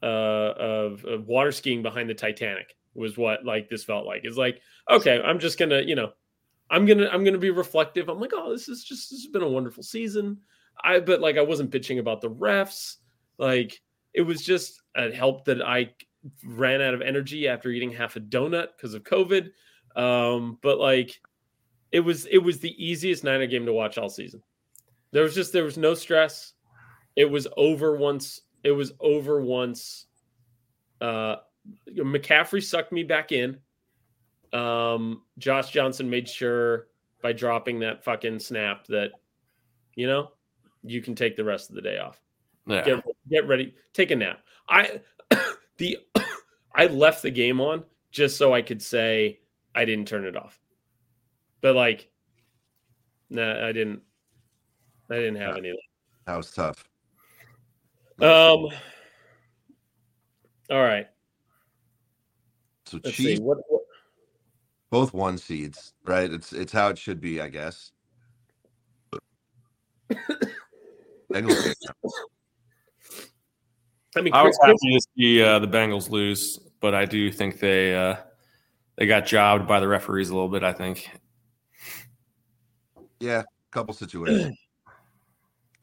uh of, water skiing behind the titanic was what like this felt like. It's like okay i'm just gonna you know i'm gonna i'm gonna be reflective. I'm like oh this is just this has been a wonderful season. I but like i wasn't bitching about the refs. Like it was just it helped that i ran out of energy after eating half a donut because of covid. Um but like it was it was the easiest niner game to watch all season there was just there was no stress. It was over once. It was over once. Uh, McCaffrey sucked me back in. Um, Josh Johnson made sure by dropping that fucking snap that, you know, you can take the rest of the day off. yeah. Get get ready. Take a nap. I the I left the game on just so I could say I didn't turn it off. But like, nah, I didn't. I didn't have any. That was tough. Um. All right. So Let's Chiefs, see. What, what both one seeds, right? It's it's how it should be, I guess. Bengals, I mean, I was Chris, happy to see uh, the Bengals lose, but I do think they uh, they got jobbed by the referees a little bit. I think. yeah, couple situations.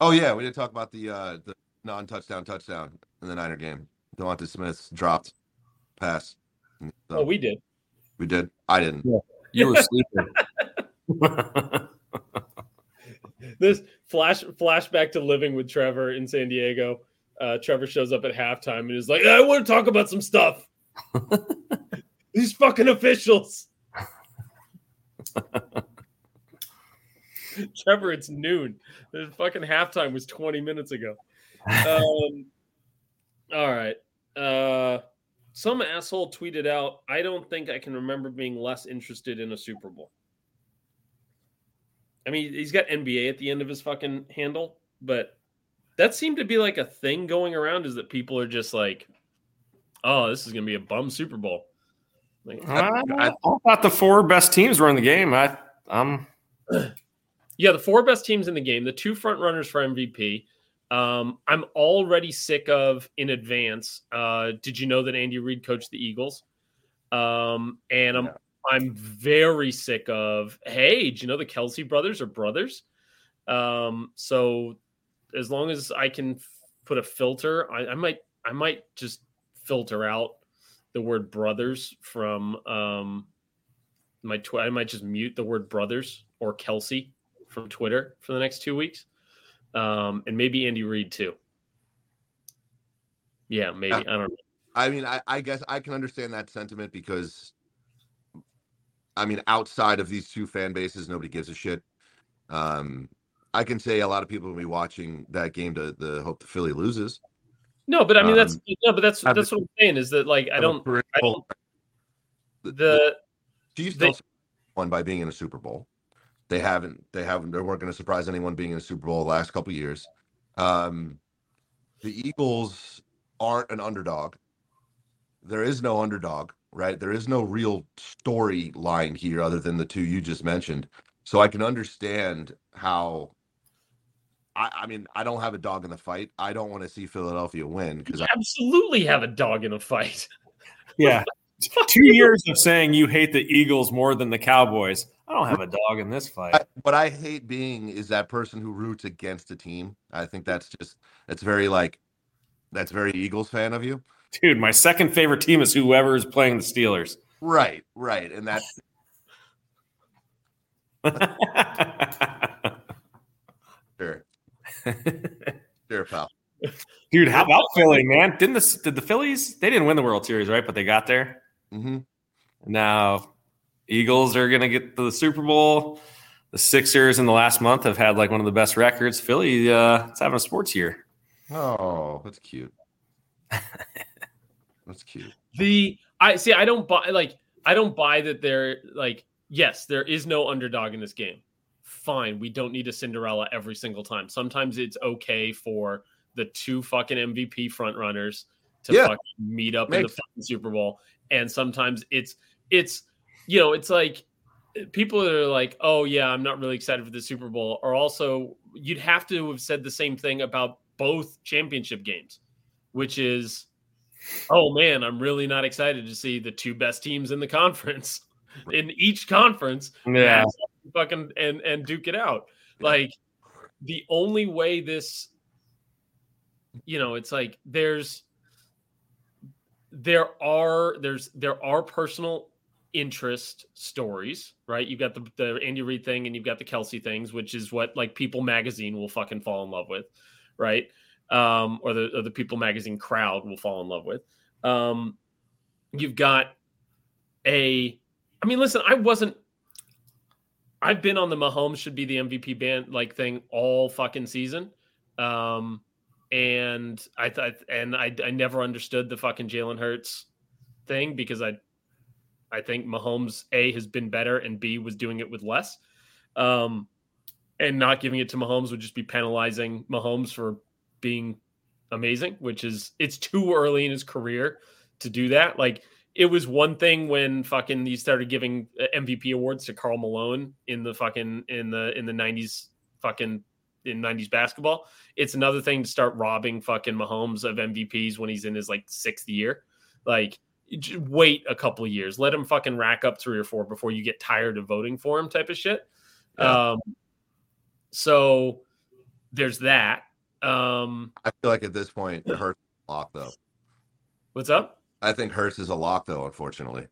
Oh yeah, we didn't talk about the uh the non-touchdown touchdown in the Niner game. DeVonta Smith dropped pass. So oh, we did. we did. I didn't. You were sleeping. This flash flashback to living with Trevor in San Diego. Uh, Trevor shows up at halftime and is like, "I want to talk about some stuff." These fucking officials. Trevor, it's noon. The fucking halftime was 20 minutes ago. Um, all right. Uh, some asshole tweeted out, I don't think I can remember being less interested in a Super Bowl. I mean, he's got NBA at the end of his fucking handle, but that seemed to be like a thing going around is that people are just like, oh, this is going to be a bum Super Bowl. Like, I, I thought the four best teams were in the game. I, I'm Yeah, the four best teams in the game, the two front runners for MVP. Um, I'm already sick of in advance. Uh, did you know that Andy Reid coached the Eagles? Um, and I'm I'm very sick of. Hey, do you know the Kelce brothers are brothers? Um, so as long as I can put a filter, I, I might I might just filter out the word brothers from um my tw- I might just mute the word brothers or Kelce from Twitter for the next two weeks. Um, and maybe Andy Reid too. Yeah, maybe. Yeah. I don't know. I mean, I, I guess I can understand that sentiment because, I mean, outside of these two fan bases, nobody gives a shit. Um, I can say a lot of people will be watching that game to the hope the Philly loses. No, but I mean that's Um, no, but that's that's what I'm saying is that like I Have a don't the, the Chiefs they- don't won by being in a Super Bowl. They haven't. They haven't. They weren't going to surprise anyone being in a Super Bowl the last couple of years. Um, the Eagles aren't an underdog. There is no underdog, right? There is no real storyline here other than the two you just mentioned. So I can understand how. I, I mean, I don't have a dog in the fight. I don't want to see Philadelphia win because I absolutely have a dog in a fight. Yeah. Two years of saying you hate the Eagles more than the Cowboys. I don't have a dog in this fight. I, what I hate being is that person who roots against a team. I think that's just that's very like that's very Eagles fan of you. Dude, my second favorite team is whoever is playing the Steelers. Right, right. And that's sure. Sure, pal. Dude, how about Philly, man? Didn't the did the Phillies? They didn't win the World Series, right? But they got there. Hmm Now, Eagles are going to get to the Super Bowl. The Sixers in the last month have had like one of the best records. Philly, uh, it's having a sports year. Oh, that's cute. that's cute. The I see. I don't buy like I don't buy that they're like yes, there is no underdog in this game. Fine, we don't need a Cinderella every single time. Sometimes it's okay for the two fucking MVP front runners to Yeah. fucking meet up in the fucking Super Bowl, and sometimes it's it's you know it's like people that are like, oh yeah, I'm not really excited for the Super Bowl, are also you'd have to have said the same thing about both championship games, which is, oh man, I'm really not excited to see the two best teams in the conference in each conference Yeah. and fucking and and duke it out. Like the only way this, you know, it's like there's there are there's there are personal interest stories, right? You've got the the Andy Reid thing and you've got the Kelce things, which is what like People Magazine will fucking fall in love with, right? Um, or the or the People Magazine crowd will fall in love with. Um, you've got a, I mean, listen, I wasn't. I've been on the Mahomes should be the MVP band like thing all fucking season. Um, and I thought, and I, I never understood the fucking Jalen Hurts thing because I, I think Mahomes A has been better and B was doing it with less. Um, and not giving it to Mahomes would just be penalizing Mahomes for being amazing, which is it's too early in his career to do that. Like it was one thing when fucking he started giving uh, MVP awards to Karl Malone in the fucking in the in the 90s fucking in 90s basketball. It's another thing to start robbing fucking Mahomes of MVPs when he's in his like sixth year. Like wait a couple of years. Let him fucking rack up three or four before you get tired of voting for him type of shit. Yeah. Um so there's that. Um I feel like at this point, Hurts a lock though. what's up? I think Hurts is a lock though. Unfortunately,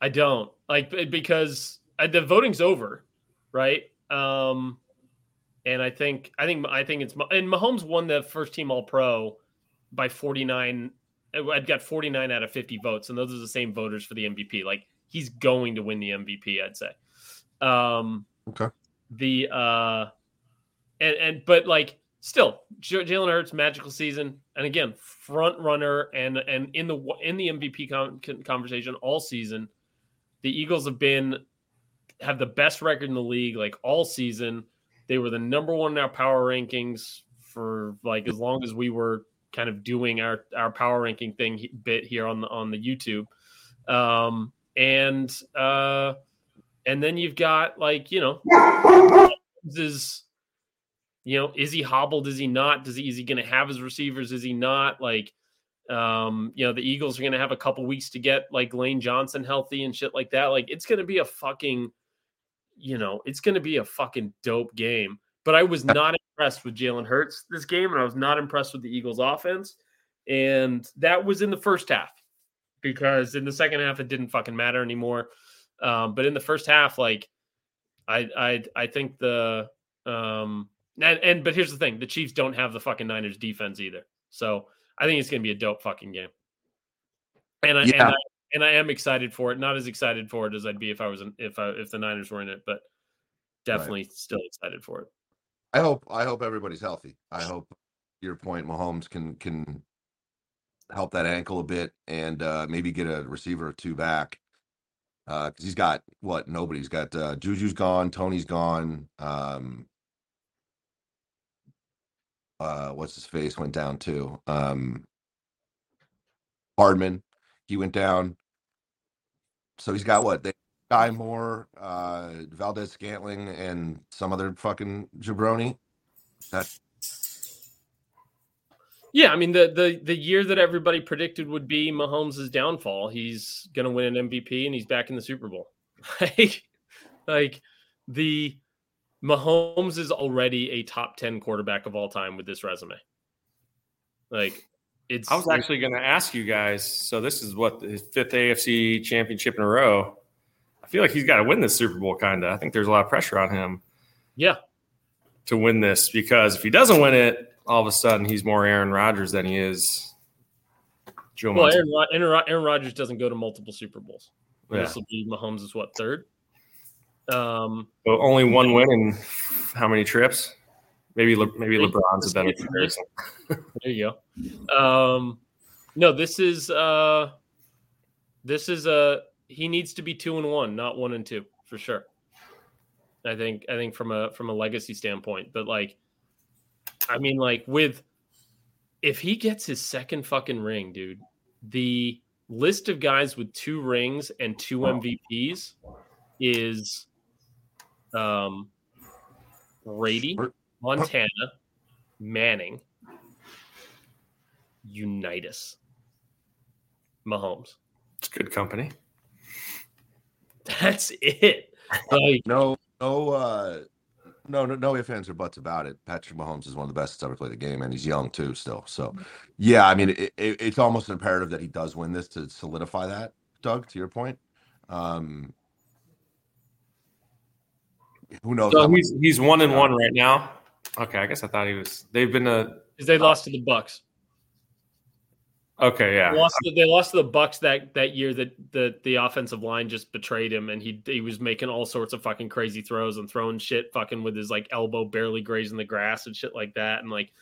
I don't like because uh, the voting's over, right? Um, and I think I think I think it's and Mahomes won the first team All Pro by forty nine. I've got forty nine out of fifty votes, and those are the same voters for the MVP. Like he's going to win the MVP, I'd say. Um, Okay. The uh, and and but like still, Jalen Hurts magical season, and again front runner and and in the in the MVP con- conversation all season. The Eagles have been have the best record in the league like all season. They were the number one in our power rankings for like as long as we were kind of doing our our power ranking thing bit here on the on the YouTube. Um and uh and then you've got like, you know, is you know, is he hobbled? Is he not? Does he is he gonna have his receivers? Is he not? Like um, you know, the Eagles are going to have a couple weeks to get like Lane Johnson healthy and shit like that. Like it's going to be a fucking, you know, it's going to be a fucking dope game. But I was not impressed with Jalen Hurts this game, and I was not impressed with the Eagles offense. And that was in the first half. because in the second half it didn't fucking matter anymore. Um, but in the first half, like I I I think the um and, and but here's the thing: the Chiefs don't have the fucking Niners defense either. So I think it's gonna be a dope fucking game. And I, Yeah. and I and I am excited for it. Not as excited for it as I'd be if I was in, if I, if the Niners were in it, but definitely still excited for it. I hope I hope everybody's healthy. I hope your point Mahomes can can help that ankle a bit and uh maybe get a receiver or two back. Uh cuz he's got what nobody's got uh Juju's gone, Toney's gone, um uh what's his face went down too. Um Hardman, he went down. So he's got what? They Skyy Moore, uh Valdes-Scantling and some other fucking jabroni. That Yeah, I mean the the the year that everybody predicted would be Mahomes' downfall, he's going to win an MVP and he's back in the Super Bowl. like, like the Mahomes is already a top 10 quarterback of all time with this resume. Like it's I was actually going to ask you guys. So this is what his fifth AFC championship in a row. I feel like he's got to win this Super Bowl. Kind of. I think there's a lot of pressure on him yeah. to win this because if he doesn't win it, all of a sudden he's more Aaron Rodgers than he is Joe. Well, Aaron, Aaron, Aaron Rodgers doesn't go to multiple Super Bowls. Yeah. This will be Mahomes is what third? Um So only one win in how many trips? Maybe Le- maybe Three. LeBron's a better Three. comparison. There you go. Um, no, this is uh, this is uh, he needs to be two and one, not one and two for sure. I think I think from a from a legacy standpoint, but like, I mean, like with if he gets his second fucking ring, dude, the list of guys with two rings and two MVPs is um Brady, Montana, Manning, Unitas, Mahomes. It's good company. That's it. Like, no no uh no no no ifs ands or buts about it. Patrick Mahomes is one of the best that's ever played the game, and he's young too still. So yeah, I mean it, it, it's almost imperative that he does win this to solidify that. Doug, to your point, um, who knows? So he's he's one and one right now. Okay, I guess I thought he was. They've been a because they lost to the Bucs. okay, yeah. They lost, to, they lost to the Bucs that that year that the the offensive line just betrayed him, and he he was making all sorts of fucking crazy throws and throwing shit, fucking with his like elbow barely grazing the grass and shit like that, and like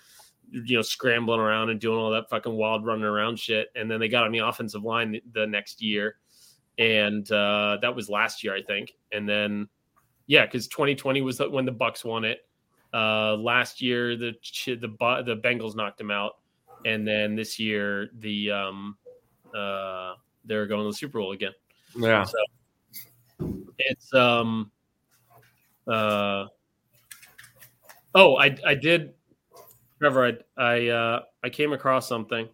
you know scrambling around and doing all that fucking wild running around shit. And then they got on the offensive line the, the next year, and uh, that was last year, I think. And then yeah, because 2020 was when the Bucs won it. Uh, last year the the the Bengals knocked him out, and then this year the um uh they're going to the Super Bowl again. Yeah. So it's um uh oh I I did Trevor I I uh I came across something.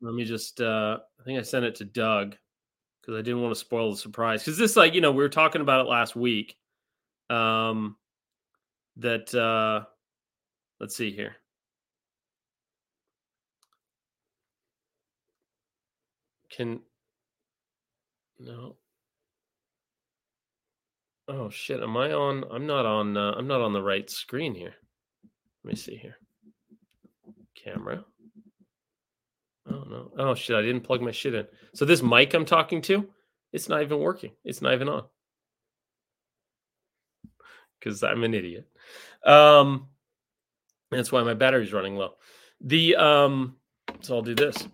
Let me just uh I think I sent it to Doug because I didn't want to spoil the surprise. Because this like, you know, we were talking about it last week. Um that uh let's see here. Can no. Oh shit! Am I on? I'm not on. Uh, I'm not on the right screen here. Let me see here. Camera. Oh no! Oh shit! I didn't plug my shit in. So this mic I'm talking to, it's not even working. It's not even on. Because I'm an idiot. Um, that's why my battery's running low. The um, so I'll do this.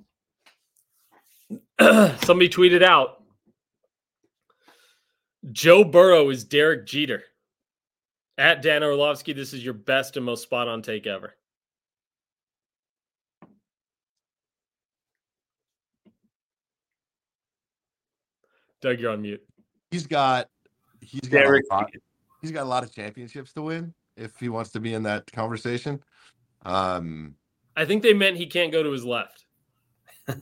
Somebody tweeted out Joe Burrow is Derek Jeter. At Dan Orlovsky, this is your best and most spot on take ever. Doug, you're on mute. he's got he's got Derek a lot, he's got a lot of championships to win if he wants to be in that conversation. Um, I think they meant he can't go to his left.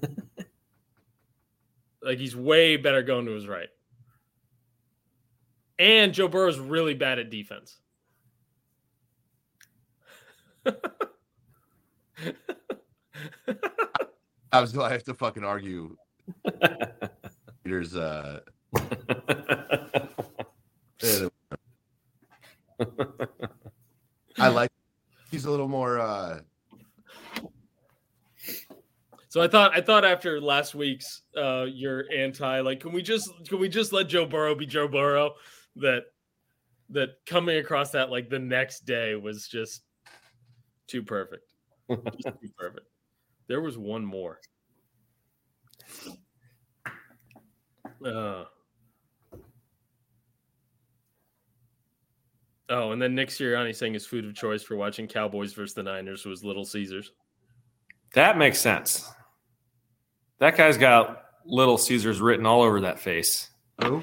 like he's way better going to his right. And Joe Burrow's really bad at defense. I was I have to fucking argue. Peter's uh I like he's a little more uh So I thought I thought after last week's uh your anti like can we just can we just let Joe Burrow be Joe Burrow that that coming across that like the next day was just too perfect. Just too perfect. There was one more. Uh, oh, and then Nick Sirianni saying his food of choice for watching Cowboys versus the Niners was Little Caesars. That makes sense. That guy's got Little Caesars written all over that face. oh,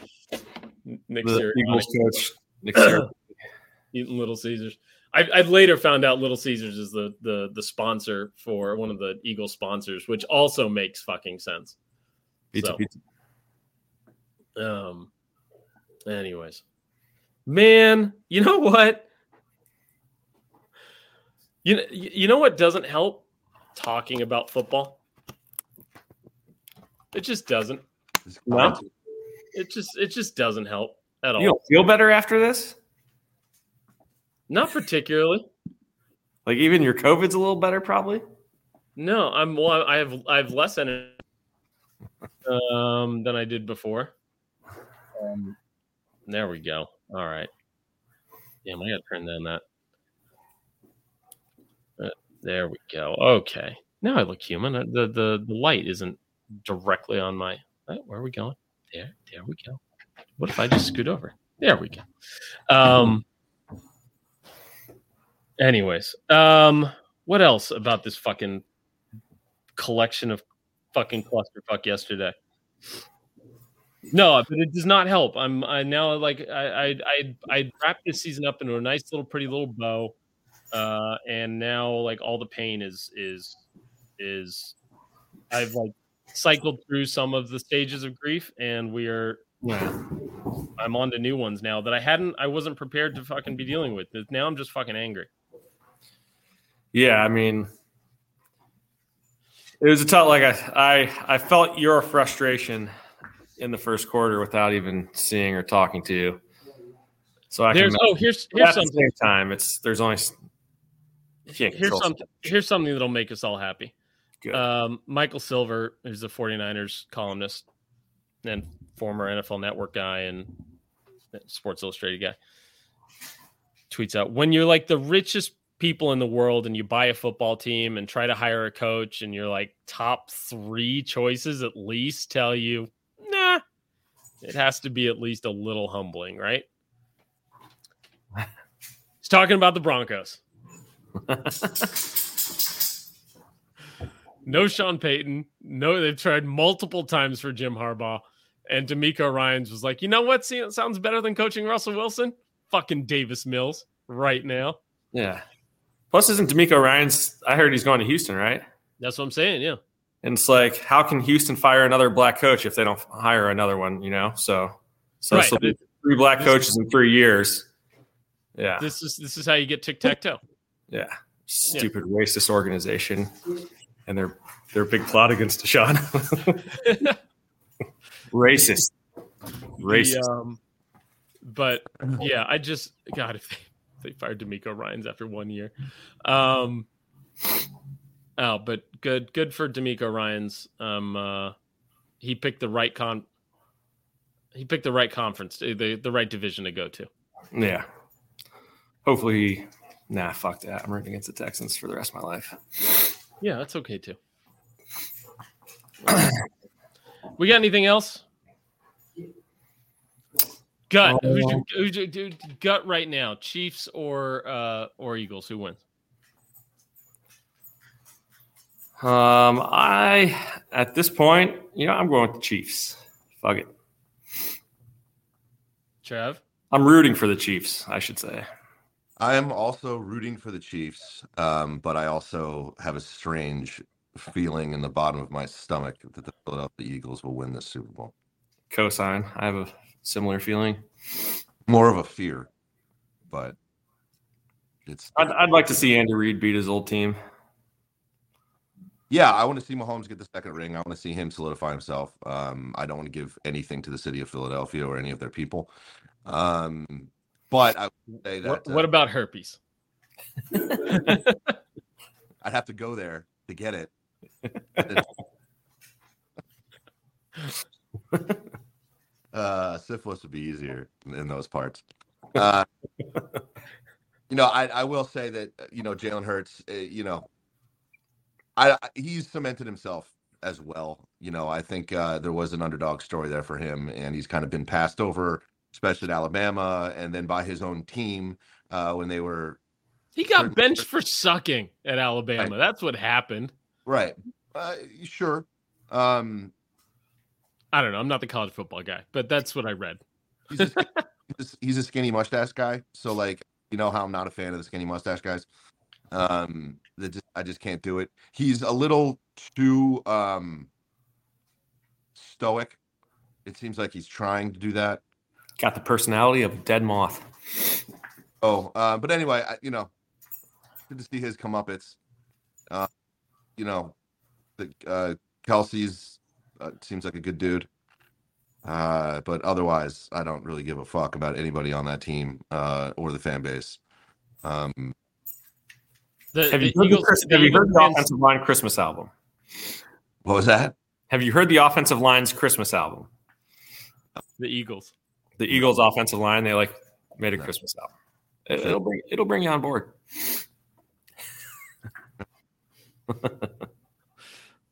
Nick The Sirianni Eagles coach, Nick Sirianni. eating Little Caesars. I, I later found out Little Caesars is the the the sponsor for one of the Eagle sponsors, which also makes fucking sense. Pizza, So- pizza. Um. Anyways, man, you know what? You know, you know what doesn't help talking about football. It just doesn't. this No. It just it just doesn't help at all. You don't feel better after this? Not particularly. Like even your COVID's a little better, probably. No, I'm well. I have I have less energy um, than I did before. Um, there we go. All right. Damn, I got to turn down that. Uh, there we go. Okay. Now I look human. Uh, The the the light isn't directly on my. Oh, where are we going? There, there we go. What if I just scoot over? There we go. Um. Anyways, um, what else about this fucking collection of fucking clusterfuck yesterday? No, but it does not help. I'm I now like I I I, I wrapped this season up into a nice little pretty little bow, uh, and now like all the pain is is is I've like cycled through some of the stages of grief, and we are yeah. I'm on to new ones now that I hadn't I wasn't prepared to fucking be dealing with. Now I'm just fucking angry. Yeah, I mean, it was a tough. Like I, I, I felt your frustration in the first quarter without even seeing or talking to you. So I There's can. oh here's here's at the something same time, it's there's only here's something here's something that'll make us all happy. Good. Um, Michael Silver, who's the 49ers columnist and former NFL Network guy and Sports Illustrated guy, tweets out when you're like the richest people in the world and you buy a football team and try to hire a coach and you're like top three choices at least tell you, it has to be at least a little humbling, right? He's talking about the Broncos. No Sean Payton. No, they've tried multiple times for Jim Harbaugh. And DeMeco Ryans was like, you know what? See, it sounds better than coaching Russell Wilson. Fucking Davis Mills right now. yeah. Plus, isn't DeMeco Ryan's? I heard he's going to Houston, right? That's what I'm saying. Yeah. And it's like, how can Houston fire another black coach if they don't hire another one? You know, so so Right. three black coaches in three years. Yeah, This is this is how you get tic tac toe. yeah. Stupid racist organization, and their their big plot against Deshaun. racist, racist. um, but yeah, I just God if they, if they fired DeMeco Ryans after one year. Um, oh, but good good for DeMeco Ryans. Um, uh, he picked the right con. He picked the right conference, the the right division to go to. Yeah. Hopefully, nah. Fuck that. I'm rooting against the Texans for the rest of my life. Yeah, that's okay too. we got anything else? Gut. Who's your, who's your dude, gut right now? Chiefs or uh or Eagles? Who wins? Um, I at this point, you know, I'm going with the Chiefs. Fuck it. Trev. I'm rooting for the Chiefs. I should say. I am also rooting for the Chiefs, um, but I also have a strange feeling in the bottom of my stomach that the Philadelphia Eagles will win this Super Bowl. Cosign. I have a similar feeling. More of a fear, but it's I'd, I'd like to see Andy Reid beat his old team. Yeah, I want to see Mahomes get the second ring. I want to see him solidify himself. Um, I don't want to give anything to the city of Philadelphia or any of their people. Um, but I would say that What, what uh, about herpes? I'd have to go there to get it. uh, syphilis would be easier in those parts. Uh, you know, I, I will say that uh, you know Jalen Hurts. Uh, you know, I, he's cemented himself as well. You know, I think uh, there was an underdog story there for him, and he's kind of been passed over, especially at Alabama, and then by his own team uh, when they were He got benched for sucking at Alabama. Right. That's what happened. right. Uh, sure. Um, I don't know. I'm not the college football guy, but that's what I read. he's a, he's a- he's a skinny mustache guy. So like, you know how I'm not a fan of the skinny mustache guys. Um, that just, I just can't do it. He's a little too um stoic. It seems like he's trying to do that. Got the personality of a dead moth. Oh, uh, but anyway, I, you know, good to see his come comeuppance. Uh, you know, the uh, Kelce's uh, seems like a good dude. Uh, but otherwise, I don't really give a fuck about anybody on that team uh, or the fan base. Um, The, Have you the heard the, Chris- have you heard the offensive line Christmas album? what was that? Have you heard the offensive line's Christmas album? the Eagles. The Eagles' offensive line they like made a No. Christmas album. It, it'll bring it'll bring you on board.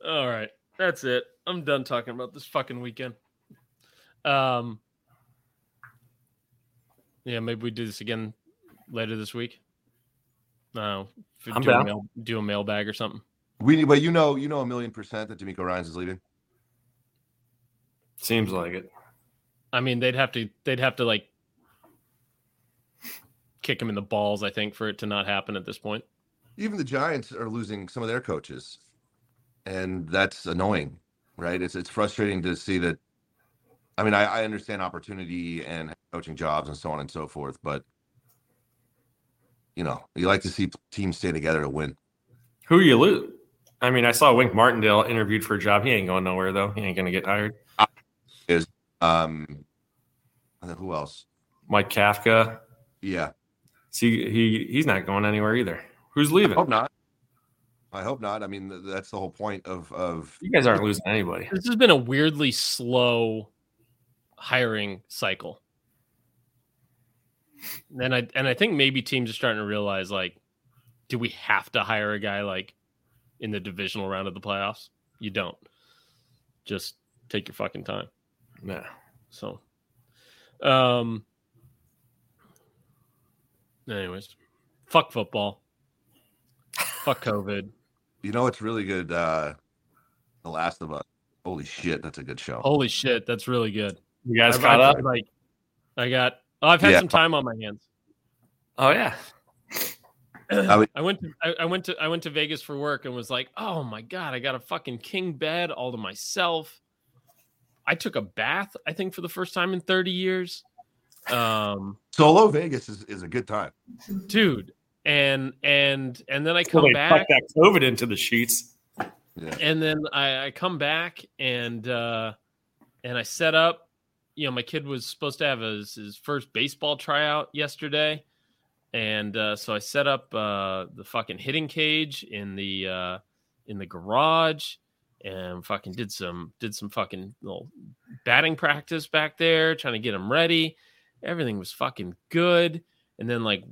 All right, that's it. I'm done talking about this fucking weekend. Um, yeah, maybe we do this again later this week. Uh, no, I'm do, a mail, do a mailbag or something. We, but you know, you know, a million percent that DeMeco Ryan's is leaving. Seems like it. I mean, they'd have to they'd have to like kick him in the balls, I think, for it to not happen at this point. Even the Giants are losing some of their coaches, and that's annoying, right? It's it's frustrating to see that. I mean, I, I understand opportunity and coaching jobs and so on and so forth, but you know, you like to see teams stay together to win. Who you lose? I mean, I saw Wink Martindale interviewed for a job. He ain't going nowhere though. He ain't gonna get hired. Is Um, and then who else? Mike Kafka. Yeah, See, he he's not going anywhere either. Who's leaving? I hope not. I hope not. I mean, that's the whole point of of You guys aren't losing anybody. This has been a weirdly slow hiring cycle. And I and I think maybe teams are starting to realize like, do we have to hire a guy like in the divisional round of the playoffs? You don't. Just take your fucking time. Yeah. So um anyways, fuck football. Fuck COVID. you know, it's really good. Uh, the Last of Us. Holy shit, that's a good show. Holy shit, that's really good. You guys I've- caught I've- up? Like, I got. Oh, I've had Yeah. some time on my hands. Oh yeah. I would- I went to I, I went to I went to Vegas for work and was like, oh my god, I got a fucking king bed all to myself. I took a bath, I think, for the first time in 30 years. Um, Solo Vegas is, is a good time. dude, and and and then I come they back tucked that COVID into the sheets. Yeah. and then I, I come back and uh and I set up. You know, my kid was supposed to have his, his first baseball tryout yesterday, and uh, so I set up uh, the fucking hitting cage in the uh, in the garage, and fucking did some did some fucking little batting practice back there, trying to get him ready. Everything was fucking good, and then like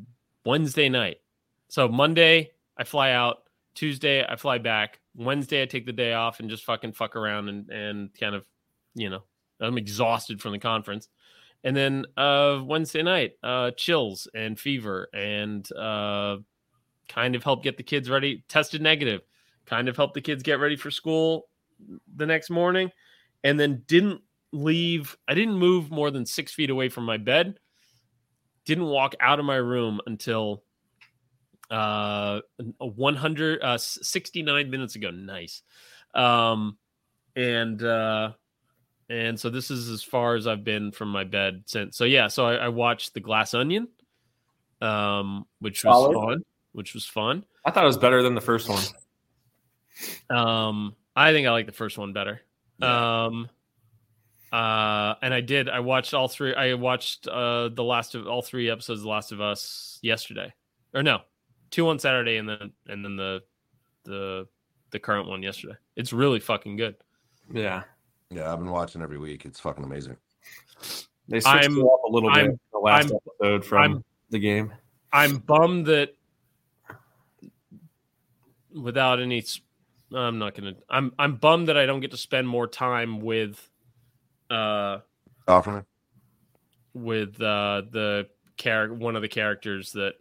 Wednesday night, so Monday I fly out. Tuesday I fly back. Wednesday I take the day off and just fucking fuck around and and kind of, you know, I'm exhausted from the conference. And then uh Wednesday night, uh chills and fever and uh kind of help get the kids ready, tested negative, kind of help the kids get ready for school the next morning, and then didn't leave. I didn't move more than six feet away from my bed. Didn't walk out of my room until uh a 100 uh 69 minutes ago nice um and uh and so this is as far as i've been from my bed since so yeah so i, I watched the glass onion um which was Solid. fun which was fun I thought it was better than the first one. Um, I think I like the first one better. Yeah. Um, uh, and I did. I watched all three. I watched uh the last of all three episodes of The Last of Us yesterday, or no, two on Saturday, and then and then the the the current one yesterday. It's really fucking good. Yeah, Yeah, I've been watching every week. It's fucking amazing. they switched I'm- it up a little bit I'm- in the last I'm- episode from I'm- the game. I'm bummed that without any I'm not going to I'm I'm bummed that I don't get to spend more time with uh Offerman. with uh the character one of the characters that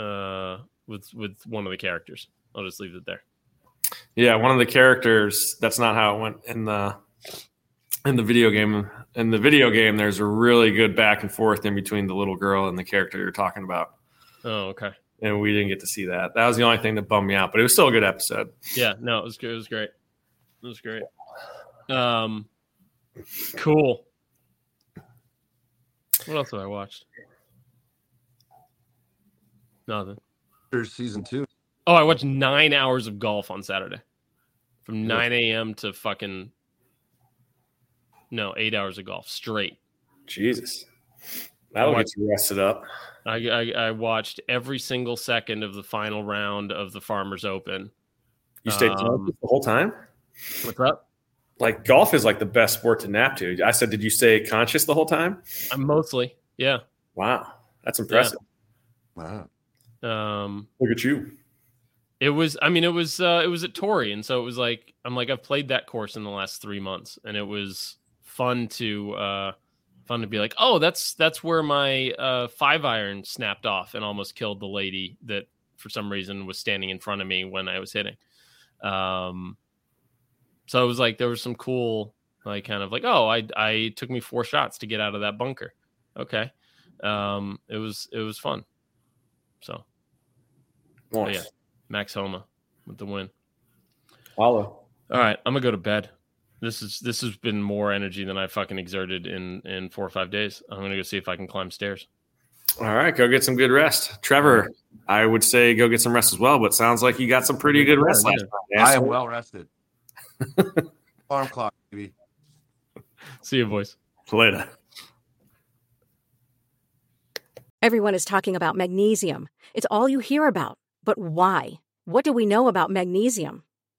uh with with one of the characters. I'll just leave it there. Yeah, one of the characters. That's not how it went in the in the video game. In the video game, there's a really good back and forth in between the little girl and the character you're talking about, Oh, okay. and we didn't get to see that. That was the only thing that bummed me out, but it was still a good episode. Yeah, no, it was good. It was great. It was great. Um cool. What else have I watched? Nothing. There's season two. Oh, I watched nine hours of golf on Saturday, from nine a.m. to fucking no eight hours of golf straight. Jesus, that'll get you rested up. I, I I watched every single second of the final round of the Farmers Open. You stayed Um, conscious the whole time. What's up? Like golf is like the best sport to nap to. I said, did you stay conscious the whole time? I'm mostly yeah. Wow, that's impressive. Wow. Um, Look at you. it was. I mean, it was. Uh, it was at Torrey, and so it was like I'm like I've played that course in the last three months, and it was fun to uh, fun to be like, oh, that's that's where my uh, five iron snapped off and almost killed the lady that for some reason was standing in front of me when I was hitting. Um, so it was like there was some cool like kind of like oh I I took me four shots to get out of that bunker. Okay, um, it was it was fun. So Nice. yeah. Max Homa with the win. Follow. All right, I'm gonna go to bed. This is this has been more energy than I fucking exerted in in four or five days. I'm gonna go see if I can climb stairs. All right, go get some good rest. Trevor, I would say go get some rest as well, but sounds like you got some pretty good rest last night. I am well rested. Farm clock, baby. See you, boys. Later. Everyone is talking about magnesium. It's all you hear about. But why? What do we know about magnesium?